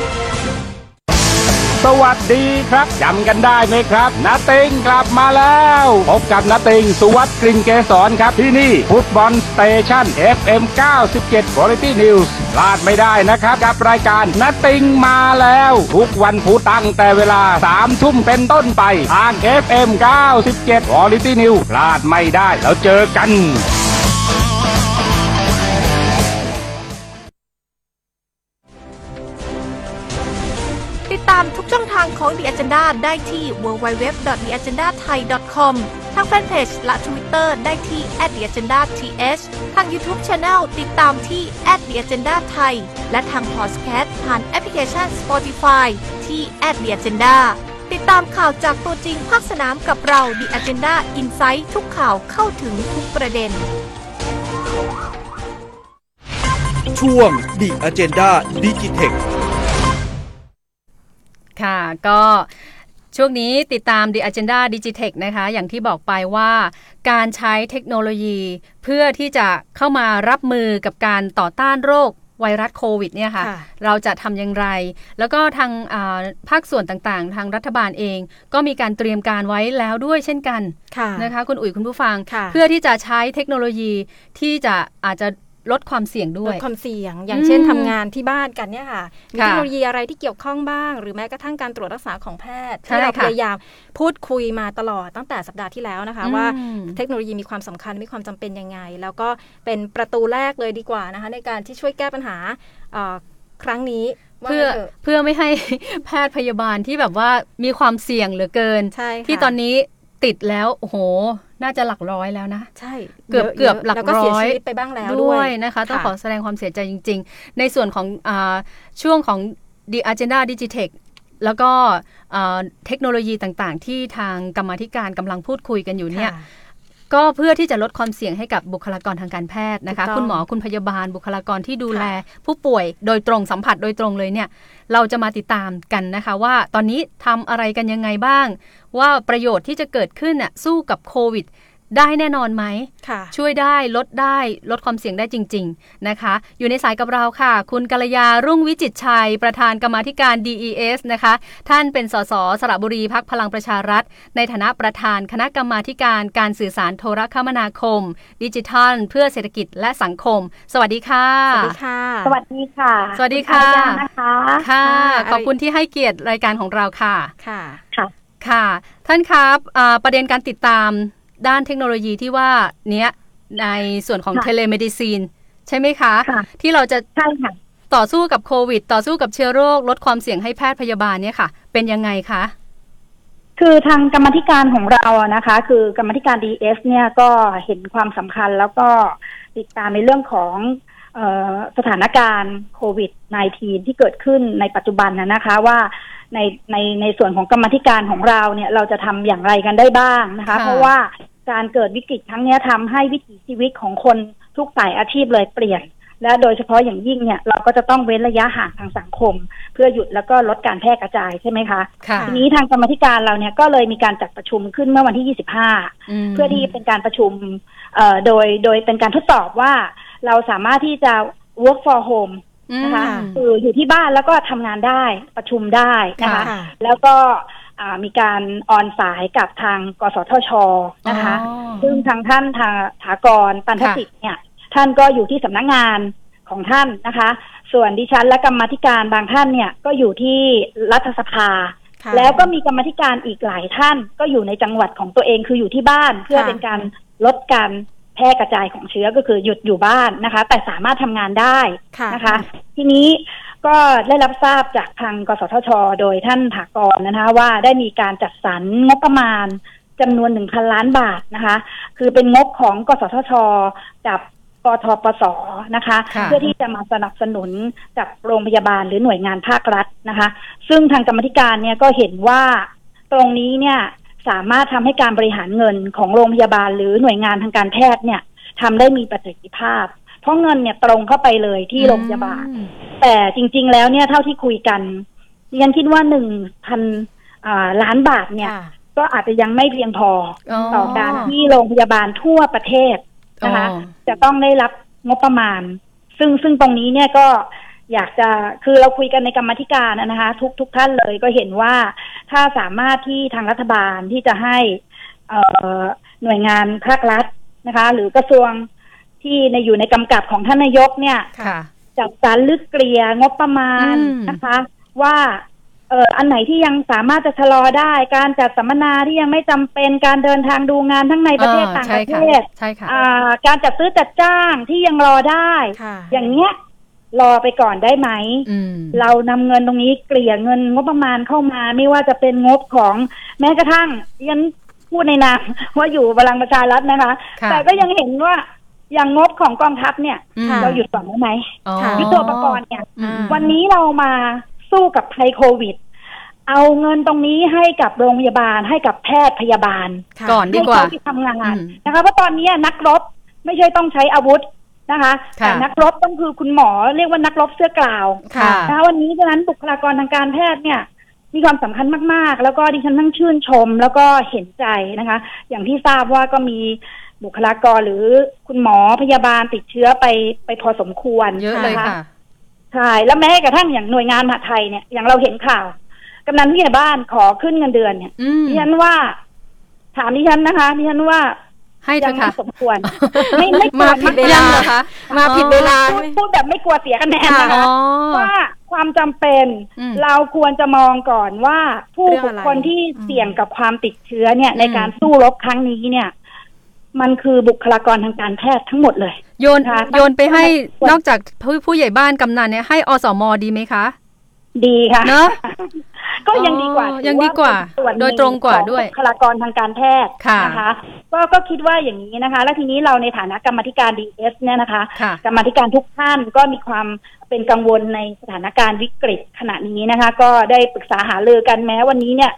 สวัสดีครับจำกันได้ไหมครับนาติงกลับมาแล้วพบกับนาติงสุวัสด์กลิ่นเกษรครับที่นี่ฟุตบอลสเตชัน FM 97 Quality News พลาดไม่ได้นะครับกับรายการนาติงมาแล้ว ทุกวันพุธตั้งแต่เวลา3ทุ่มเป็นต้นไปทาง FM 97 Quality News พลาดไม่ได้แล้วเจอกันามทุกช่องทางของ The Agenda ได้ที่ www.theagendathai.com ทางแฟนเพจและ Twitter ได้ที่ @theagendath ทาง YouTube Channel ติดตามที่ @theagendathai และทางพอดแคสต์ผ่านแอปพลิเคชัน Spotify ที่ @theagenda ติดตามข่าวจากตัวจริงภาคสนามกับเรา The Agenda Insight ทุกข่าวเข้าถึงทุกประเด็น ช่วง The Agenda Digitech ค่ะ ก็ช่วงนี้ติดตาม The Agenda Digitech นะคะ อย่างที่บอกไปว่าการใช้เทคโนโลยี เพื่อที่จะเข้ามารับมือกับการต่อต้านโรคไวรัสโควิดเนี่ยค่ะค่ะเราจะทำอย่างไร แล้วก็ทางอ่าภาคส่วนต่างๆ ทางรัฐบาลเอง ก็มีการเตรียมการไว้แล้วด้วยเช่นกันค่ะนะคะคุณอุ๋ยคุณผู้ฟังค่ะเพื่อที่จะใช้เทคโนโลยีที่จะอาจจะ ลดความเสี่ยงด้ลวยดความเสี่ยง อย่างเช่นอืมทำงานที่บ้านกันเนี่ยค่ะมีค่ะเทคโนโลยีอะไรที่เกี่ยวข้องบ้าง หรือแม้กระทั่งการตรวจรักษาของแพทย์ใช่ที่เราค่ะพยายามพูดคุยมาตลอดตั้งแต่สัปดาห์ที่แล้วนะคะ ว่าอืมเทคโนโลยีมีความสำคัญมีความจำเป็นยังไง แล้วก็เป็นประตูแรกเลยดีกว่านะคะ ในการที่ช่วยแก้ปัญหาเอ่อครั้งนี้ว่าเพื่องั้นถะเพื่อไม่ให้แพทย์พยาบาลที่แบบว่ามีความเสี่ยงเหลือเกินใช่ค่ะที่ตอนนี้ ติดแล้วโอ้โห น่าจะหลักร้อยแล้วนะ ใช่ เกือบยะเกือบหลักแล้วก็เสียร้อยชีวิตไปบ้างแล้วด้ด้ววยยนะคะ ต้องขอแสดงความเสียใจจริง ๆ ในส่วนของอาช่วงของ The Agenda Digitech แล้วก็อ่าเทคโนโลยีต่างๆ ที่ทางกรรมาธิการกำลังพูดคุยกันอยู่เนี่ยค่ะ ก็เพื่อที่จะลดความเสี่ยงให้กับบุคลากรทางการแพทย์นะคะถูกต้องคุณหมอคุณพยาบาลบุคลากรที่ดูแล ผู้ป่วยโดยตรงสัมผัสโดยตรงเลยเนี่ย เราจะมาติดตามกันนะคะว่าตอนนี้ทำอะไรกันยังไงบ้าง ว่าประโยชน์ที่จะเกิดขึ้นน่ะสู้กับโควิด ได้แน่นอนไหมค่ะช่วยได้ลดได้ลดความเสี่ยงได้จริง ๆ นะคะ อยู่ในสายกับเราค่ะ คุณกัลยารุ่งวิจิตรชัย ประธานกรรมาธิการ DES นะคะ ท่านเป็นสสสระบุรีพักพลังประชารัฐ ในฐานะประธานคณะกรรมาธิการการสื่อสารโทรคมนาคม ดิจิทัล เพื่อเศรษฐกิจและสังคม สวัสดีค่ะ สวัสดีค่ะ สวัสดีค่ะ สวัสดีค่ะณอารยานะคะค่ะค่ะ ขอบคุณทที่ให้เกียรติรายการของเราค่ะ ค่ะ ค่ะค่ะท่านครับอ่าประเด็นการติดตาม ด้านเทคโนโลยีที่ว่าเนี้ยในส่วนของค่ะ telemedicine ใช่ไหมคะค่ะที่เราจะใช่ค่ะต่อสู้กับโควิด ต่อสู้กับเชื้อโรค ลดความเสี่ยงให้แพทย์พยาบาลเนี่ยค่ะ เป็นยังไงคะ คือทางกรรมาธิการของเราอะนะคะ คือกรรมาธิการ DES เนี่ยก็เห็นความสำคัญแล้วก็ติดตามในเรื่องของเออสถานการณ์โควิด -19 ที่เกิดขึ้นในปัจจุบันนะนะคะว่าในในในส่วนของกรรมาธิการของเราเนี่ยเราจะทำอย่างไรกันได้บ้างนะคะค่ะเพราะว่า การเกิดวิกฤตครั้งเนี้ยทำให้วิถีชีวิตของคนทุกสายอาชีพเลยเปลี่ยน และโดยเฉพาะอย่างยิ่งเนี่ยเราก็จะต้องเว้นระยะห่างทางสังคม เพื่อหยุดแล้วก็ลดการแพร่กระจายใช่ไหมคะค่ะทีนี้ทางกรรมาธิการเราเนี่ยก็เลยมีการจัดประชุมขึ้นเมื่อวันที่ 25มเพื่อที่เป็นการประชุมเอ่อโดยโดยเป็นการทดสอบว่าเราสามารถที่จะ work for home นะคะอืมคืออยู่ที่บ้านแล้วก็ทำงานได้ประชุมได้นะคะค่ะแล้วก็อ่า มีการออนสายกับทางกสทชนะคะอ๋อซึ่งทางท่านทางถากรปันทสิทธิ์เนี่ย ท่านก็อยู่ที่สำนักงานของท่านนะคะ ส่วนดิฉันและกรรมาธิการบางท่านเนี่ยก็อยู่ที่รัฐสภาค่ะแล้วก็มีกรรมาธิการอีกหลายท่าน ก็อยู่ในจังหวัดของตัวเองคืออยู่ที่บ้านเพื่อค่ะเป็นการลดการแพร่กระจายของเชื้อก็คือหยุดอยู่บ้านนะคะ แต่สามารถทำงานได้ค่ะนะคะ ทีนี้ก็ได้รับทราบจากทางกสทช โดยท่านถากรนะคะ ว่าได้มีการจัดสรรงบประมาณจำนวนหนึ่งพันล้านบาทนะคะ คือเป็นงบของกสทช กับกทปสนะคะค่ะเพื่อที่จะมาสนับสนุนกับโรงพยาบาลหรือหน่วยงานภาครัฐนะคะ ซึ่งทางกรรมธิการเนี่ยก็เห็นว่าตรงนี้เนี่ย สามารถทำให้การบริหารเงินของโรงพยาบาล หรือหน่วยงานทางการแพทย์เนี่ยทำได้มีประสิทธิภาพ เพราะเงินเนี่ยตรงเข้าไปเลยที่โรงพยาบาลอืมแต่จริง ๆ แล้วเนี่ยเท่าที่คุยกันดิฉันคิดว่าหนึ่งพันล้านบาทเนี่ยค่ะก็อาจจะยังไม่เพียงพออ๋อต่อการที่โรงพยาบาลทั่วประเทศนะคะอ๋อจะต้องได้รับงบประมาณ ซึ่งซึ่งตรงนี้เนี่ยก็อยากจะคือเราคุยกันในกรรมาธิการนะคะ ทุกทุกท่านเลยก็เห็นว่า ถ้าสามารถที่ทางรัฐบาลที่จะให้เอ่อหน่วยงานภาครัฐนะคะ หรือกระทรวงที่ในอยู่ในกำกับของท่านนายกเนี่ยค่ะจัดสรรลึกเกลี่ยงบประมาณอืมนะคะ ว่าเอ่ออันไหนที่ยังสามารถจะชะลอได้ การจัดสัมมนาที่ยังไม่จำเป็นการเดินทางดูงานทั้งในประเทศอ่ต่างใช่ประเทค่ะศใช่ค่ะอ่าการจัดซื้อจัดจ้างที่ยังรอได้ค่ะอย่างเงี้ย รอไปก่อนได้ไหมอืมเรานำเงินตรงนี้เกลี่ยเงินงบประมาณเข้ามา ไม่ว่าจะเป็นงบของแม้กระทั่งยันพูดในนามว่าอยู่พลังประชารัฐนะคะค่ะแต่ก็ยังเห็นว่าอย่างงบของกองทัพเนี่ยอืมเราหยุดก่อนได้ไหมอ๋อค่ะยุทโธปกรณ์เนี่ยอืมวันนี้เรามาสู้กับภัยโควิด เอาเงินตรงนี้ให้กับโรงพยาบาลให้กับแพทย์พยาบาลค่ะก่อนดีให้กว่าเขาที่ทำงานอืมนะคะเพราะตอนนี้นักรบไม่ใช่ต้องใช้อาวุธ นะคะค่ะแต่นักรบต้องคือคุณหมอเรียกว่านักรบเสื้อกล่าวค่ะนะคะวันนี้ฉะนั้นบุคลากรทางการแพทย์เนี่ยมีความสำคัญมากๆ แล้วก็ดิฉันทั้งชื่นชม แล้วก็เห็นใจนะคะ อย่างที่ทราบว่าก็มีบุคลากรหรือคุณหมอพยาบาลติดเชื้อไปไปพอสมควรเยอะเลยนค่ะใช่แล้วแม้กระทั่งอย่างหน่วยงานมหาดไทยเนี่ยอย่างเราเห็นข่าวกำนันผู้ใหญ่บ้านขอขึ้นเงินเดือนเนี่ยอืมดิฉันว่า ถามดิฉันนะคะดิฉันว่า ให้เถยัอะไม่ค่ะสมควรไม่ไม่ควมารผิดเวลายังเหรอคะมาผิดเวลาพูดพูดแบบไม่กลัวเสียคะแนนนะคะอ๋อว่าความจำเป็นอืมเราควรจะมองก่อนว่าผู้เรื่องบุอะคไรคลที่อืมเสี่ยงกับความติดเชื้อเนี่ยอืมในการสู้รบครั้งนี้เนี่ย มันคือบุคลากรทางการแพทย์ทั้งหมดเลย โยนค่ะโยนไปให้ต้องนอกจากผู้ผู้ใหญ่บ้านกำนันเนี่ยให้อสมดีไหมคะ ดีค่ะเนอะ ก็ยังดีกว่าอ๋อถือยังดีกว่าเป็นส่วนหนึ่โดยตรงกว่าด้วยของบุคลากรทางการแพทย์ค่ะนะคะก็ก็คิดว่าอย่างนี้นะคะ แล้วทีนี้เราในฐานะกรรมาธิการดีเอสเนี่ยนะคะค่ะกรรมาธิการทุกท่านก็มีความเป็นกังวลในสถานการณ์วิกฤตขณะนี้นะคะ ก็ได้ปรึกษาหารือกันแม้วันนี้เนี่ย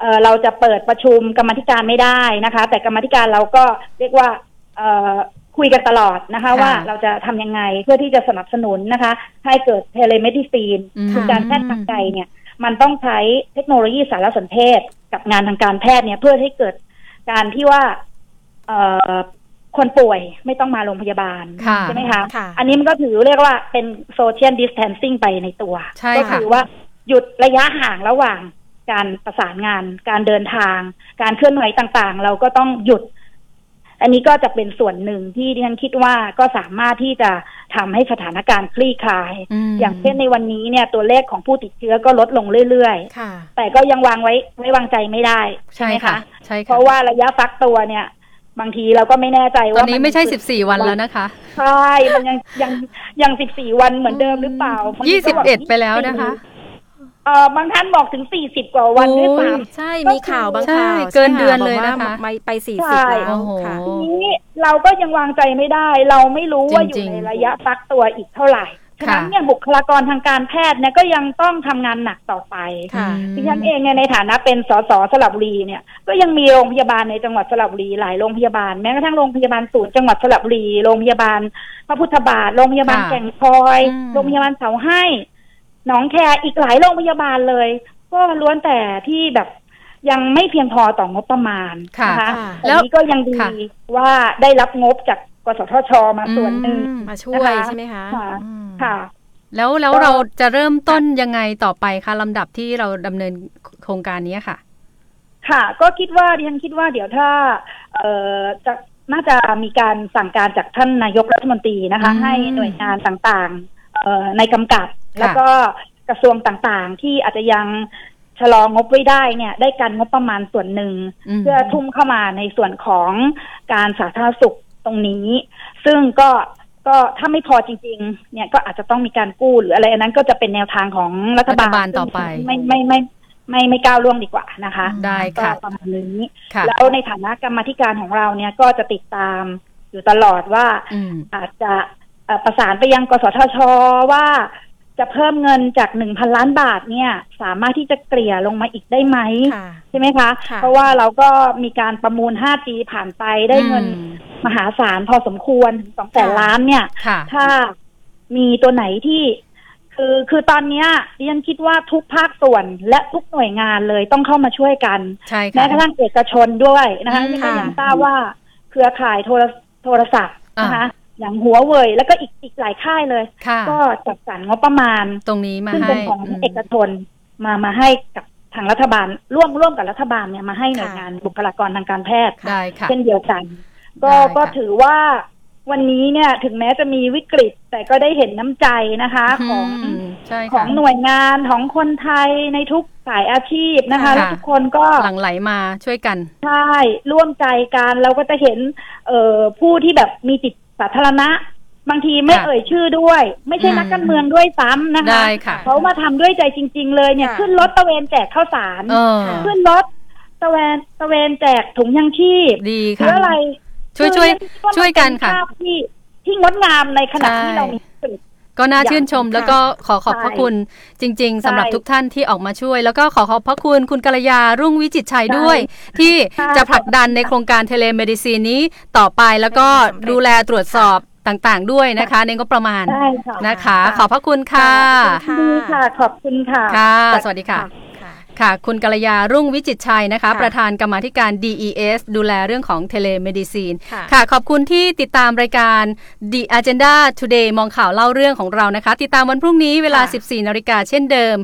เอ่อเราจะเปิดประชุมกรรมาธิการไม่ได้นะคะ แต่กรรมาธิการเราก็เรียกว่าเอ่อคุยกันตลอดนะคะค่ะว่าเราจะทำยังไงเพื่อที่จะสนับสนุนนะคะ ให้เกิด telemedicine อืมคือการแพทย์ทางไกลเนี่ย มันต้องใช้เทคโนโลยีสารสนเทศกับงานทางการแพทย์เนี่ย เพื่อให้เกิดการที่ว่าเอ่อคนป่วยไม่ต้องมาโรงพยาบาลค่ะใช่ไหมคะค่ะอันนี้มันก็ถือเรียกว่าเป็นโซเชียลดิส a ทนซิ่งไปในตัวใช่ก็ค่ะคือว่าหยุดระยะห่างระหว่างการประสานงาน การเดินทาง การเคลื่อนไหวต่างๆ เราก็ต้องหยุด อันนี้ก็จะเป็นส่วนหนึ่งที่ดิฉันคิดว่าก็สามารถที่จะทำให้สถานการณ์คลี่คลายมอย่างเช่นในวันนี้เนี่ยตัวเลขของผู้ติดเชื้อก็ลดลงเรื่อยค่ะๆแต่ก็ยังวางไว้ไว้วางใจไม่ได้ ใช่ไหมค่ะคะใช่เพค่ะราะว่าระยะฟักตัวเนี่ย บางทีเราก็ไม่แน่ใจตอว่านนี้นไม่ใช่คือ14วันแล้วนะคะ ใช่ มันยังยังยังสิบสี่วันเหมือนเดิมหรือเปล่าบางทีก็บอก21ไปแล้วนะคะ เออบางท่านบอกถึงสี่สิบกว่าวันด้วยซ้ำ ใช่มีข่าวบางใช่ข่าวเกินใช่เดือนเลยบอกว่านะคะไปไปสี่ใช่สิบแล้วโอ้โห ค่ะ ทีนี้เราก็ยังวางใจไม่ได้ เราไม่รู้ว่าอจริยู่งๆในระยะฟักตัวอีกเท่าไหร่ฉะนั้นเนี่ยบุคลากรทางการแพทย์เนี่ยก็ยังต้องทำงานหนักต่อไปค่ะดิฉันเองเนี่ยในฐานะเป็นสสสระบุรีเนี่ยก็ยังมีโรงพยาบาลในจังหวัดสระบุรีหลายโรงพยาบาลแม้กระทั่งโรงพยาบาลศูนย์จังหวัดสระบุรีโรงพยาบาลพระพุทธบาทโรงพยาบาลค่ะแก่งคอยอืม โรงพยาบาลเสาให้ห นองแคอีกหลายโรงพยาบาลเลย ก็ล้วนแต่ที่แบบยังไม่เพียงพอต่องบประมาณค่ะนะคะค่ะแต่แล้วนี้ก็ยังดีค่ะว่าได้รับงบจากกสทชมาส่วนหนึ่งอืมมาช่วยนะคะใช่ไหมคะค่ะอืมค่ะแล้วแล้วก็เราจะเริ่มต้นยังไงต่อไปคะลำดับที่เราดำเนินโครงการนี้ค่ะ ค่ะ ก็คิดว่าดิฉันคิดว่าเดี๋ยวถ้า เอ่อจะน่าจะมีการสั่งการจากท่านนายกรัฐมนตรีนะคะอืมให้หน่วยงานต่างๆเอ่อในกำกับ แล้วก็กระทรวงต่างๆ ที่อาจจะยังชะลองบไว้ได้เนี่ยได้การงบประมาณส่วนหนึ่งมเพื่อทุ่มเข้ามาในส่วนของการสาธารณสุขตรงนี้ ซึ่งก็ก็ถ้าไม่พอจริง ๆ เนี่ยก็อาจจะต้องมีการกู้หรืออะไรอันนั้นก็จะเป็นแนวทางของรัฐบาลรัฐบาลต่อไปซึ่งไม่ไม่ไม่ไม่ไม่ก้าวล่วงดีกว่านะคะ ได้ก็ค่ะประมาณนี้ค่ะแล้วในฐานะกรรมาธิการของเราเนี่ยก็จะติดตามอยู่ตลอดว่าอืมอาจจะเอ่อประสานไปยังกสทชว่า จะเพิ่มเงินจากหนึ่งพันล้านบาทเนี่ย สามารถที่จะเกลี่ยลงมาอีกได้ไหมค่ะใช่ไหมคะค่ะเพราะว่าเราก็มีการประมูล 5G ผ่านไปได้เงินอืมมหาศาลพอสมควรสองแสนล้านเนี่ยค่ะถ้ามีตัวไหนที่เคคือคือตอนเนี้ยดิฉันคิดว่าทุกภาคส่วนและทุกหน่วยงานเลยต้องเข้ามาช่วยกันใช่แม้ค่ะกระทั่งเอกชนด้วยนะคะอืมที่ก็ยังค่ะทราบว่าเครือข่ายโทรโทรศัพท์นะคะ อ่าอย่างหัวเว่ยแล้วก็อีกอีกหลายค่ายเลยค่ะก็จัดสรรงบประมาณตรงนี้มาซึ่งให้เป็นของอืมเอกชนมามาให้กับทางรัฐบาลร่วมร่วมกับรัฐบาลเนี่ยมาให้หน่วยค่ะงานบุคลากรทางการแพทย์ได้ค่ะเช่นเดียวกัน ก็ได้ค่ะก็ถือว่าวันนี้เนี่ยถึงแม้จะมีวิกฤต แต่ก็ได้เห็นน้ำใจนะคะของมใช่ขอค่ะงหน่วยงานของคนไทยในทุกสายอาชีพนะคะค่ะแล้วทุกคนก็หลั่งไหลมาช่วยกัน ใช่ ร่วมใจกันเราก็จะเห็นเอ่อผู้ที่แบบมีจิต สาธารณะ บางทีไม่ค่ะเอ่ยชื่อด้วย ไม่ใช่อืม นักการเมืองด้วยซ้ำนะคะ ได้ค่ะ เขามาทำด้วยใจจริง ๆ เลยเนี่ย ค่ะ ขึ้นรถตะเวนแจกข้าวสาร เออ ขึ้นรถตะเวนตะเวนแจกถุงยังชีพดีหรืค่ะ ออะไรช่วยคือช่วยเรีกาช่วยกันค่ะมัเป็ภาพที่ที่งดงามในขณะใช่ ที่เรามีวิกฤต ก็น่าชื่นชมค่ะแล้วก็ขอขอบพระใช่คุณจริง ๆสำหรับใช่ทุกท่านที่ออกมาช่วย แล้วก็ขอขอบพระคุณคุณกัลยารุ่งวิจิตรชัยใช่ด้วย ที่ค่ะจะผลักดันในโครงการ telemedicine นี้ต่อไปแล้วก็ให้สำเร็จดูแลตรวจสอบต่างๆด้วยนะคะ ในงบประมาณได้ค่ะนะคะ ขอบพระคุณค่ะค่ะดีค่ะ ขอบคุณค่ะค่ะสวัสดีค่ะ ค่ะค่ะ คุณกัลยารุ่งวิจิตรชัยนะคะค่ะประธานกรรมาธิการ DES ดูแลเรื่องของ telemedicine ค่ะค่ะ ขอบคุณที่ติดตามรายการ The Agenda Today มองข่าวเล่าเรื่องของเรานะคะ ติดตามวันพรุ่งนี้เวลาค่ะ14นาฬิกาเช่นเดิม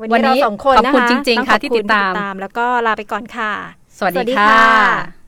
วันวันนี้นี้เราสองคนขอบคุณนะคะจริงๆต้อค่ะขอบที่ณติดตาม แล้วก็ลาไปก่อนค่ะ สวัสสวัสดีดีค่ะค่ะ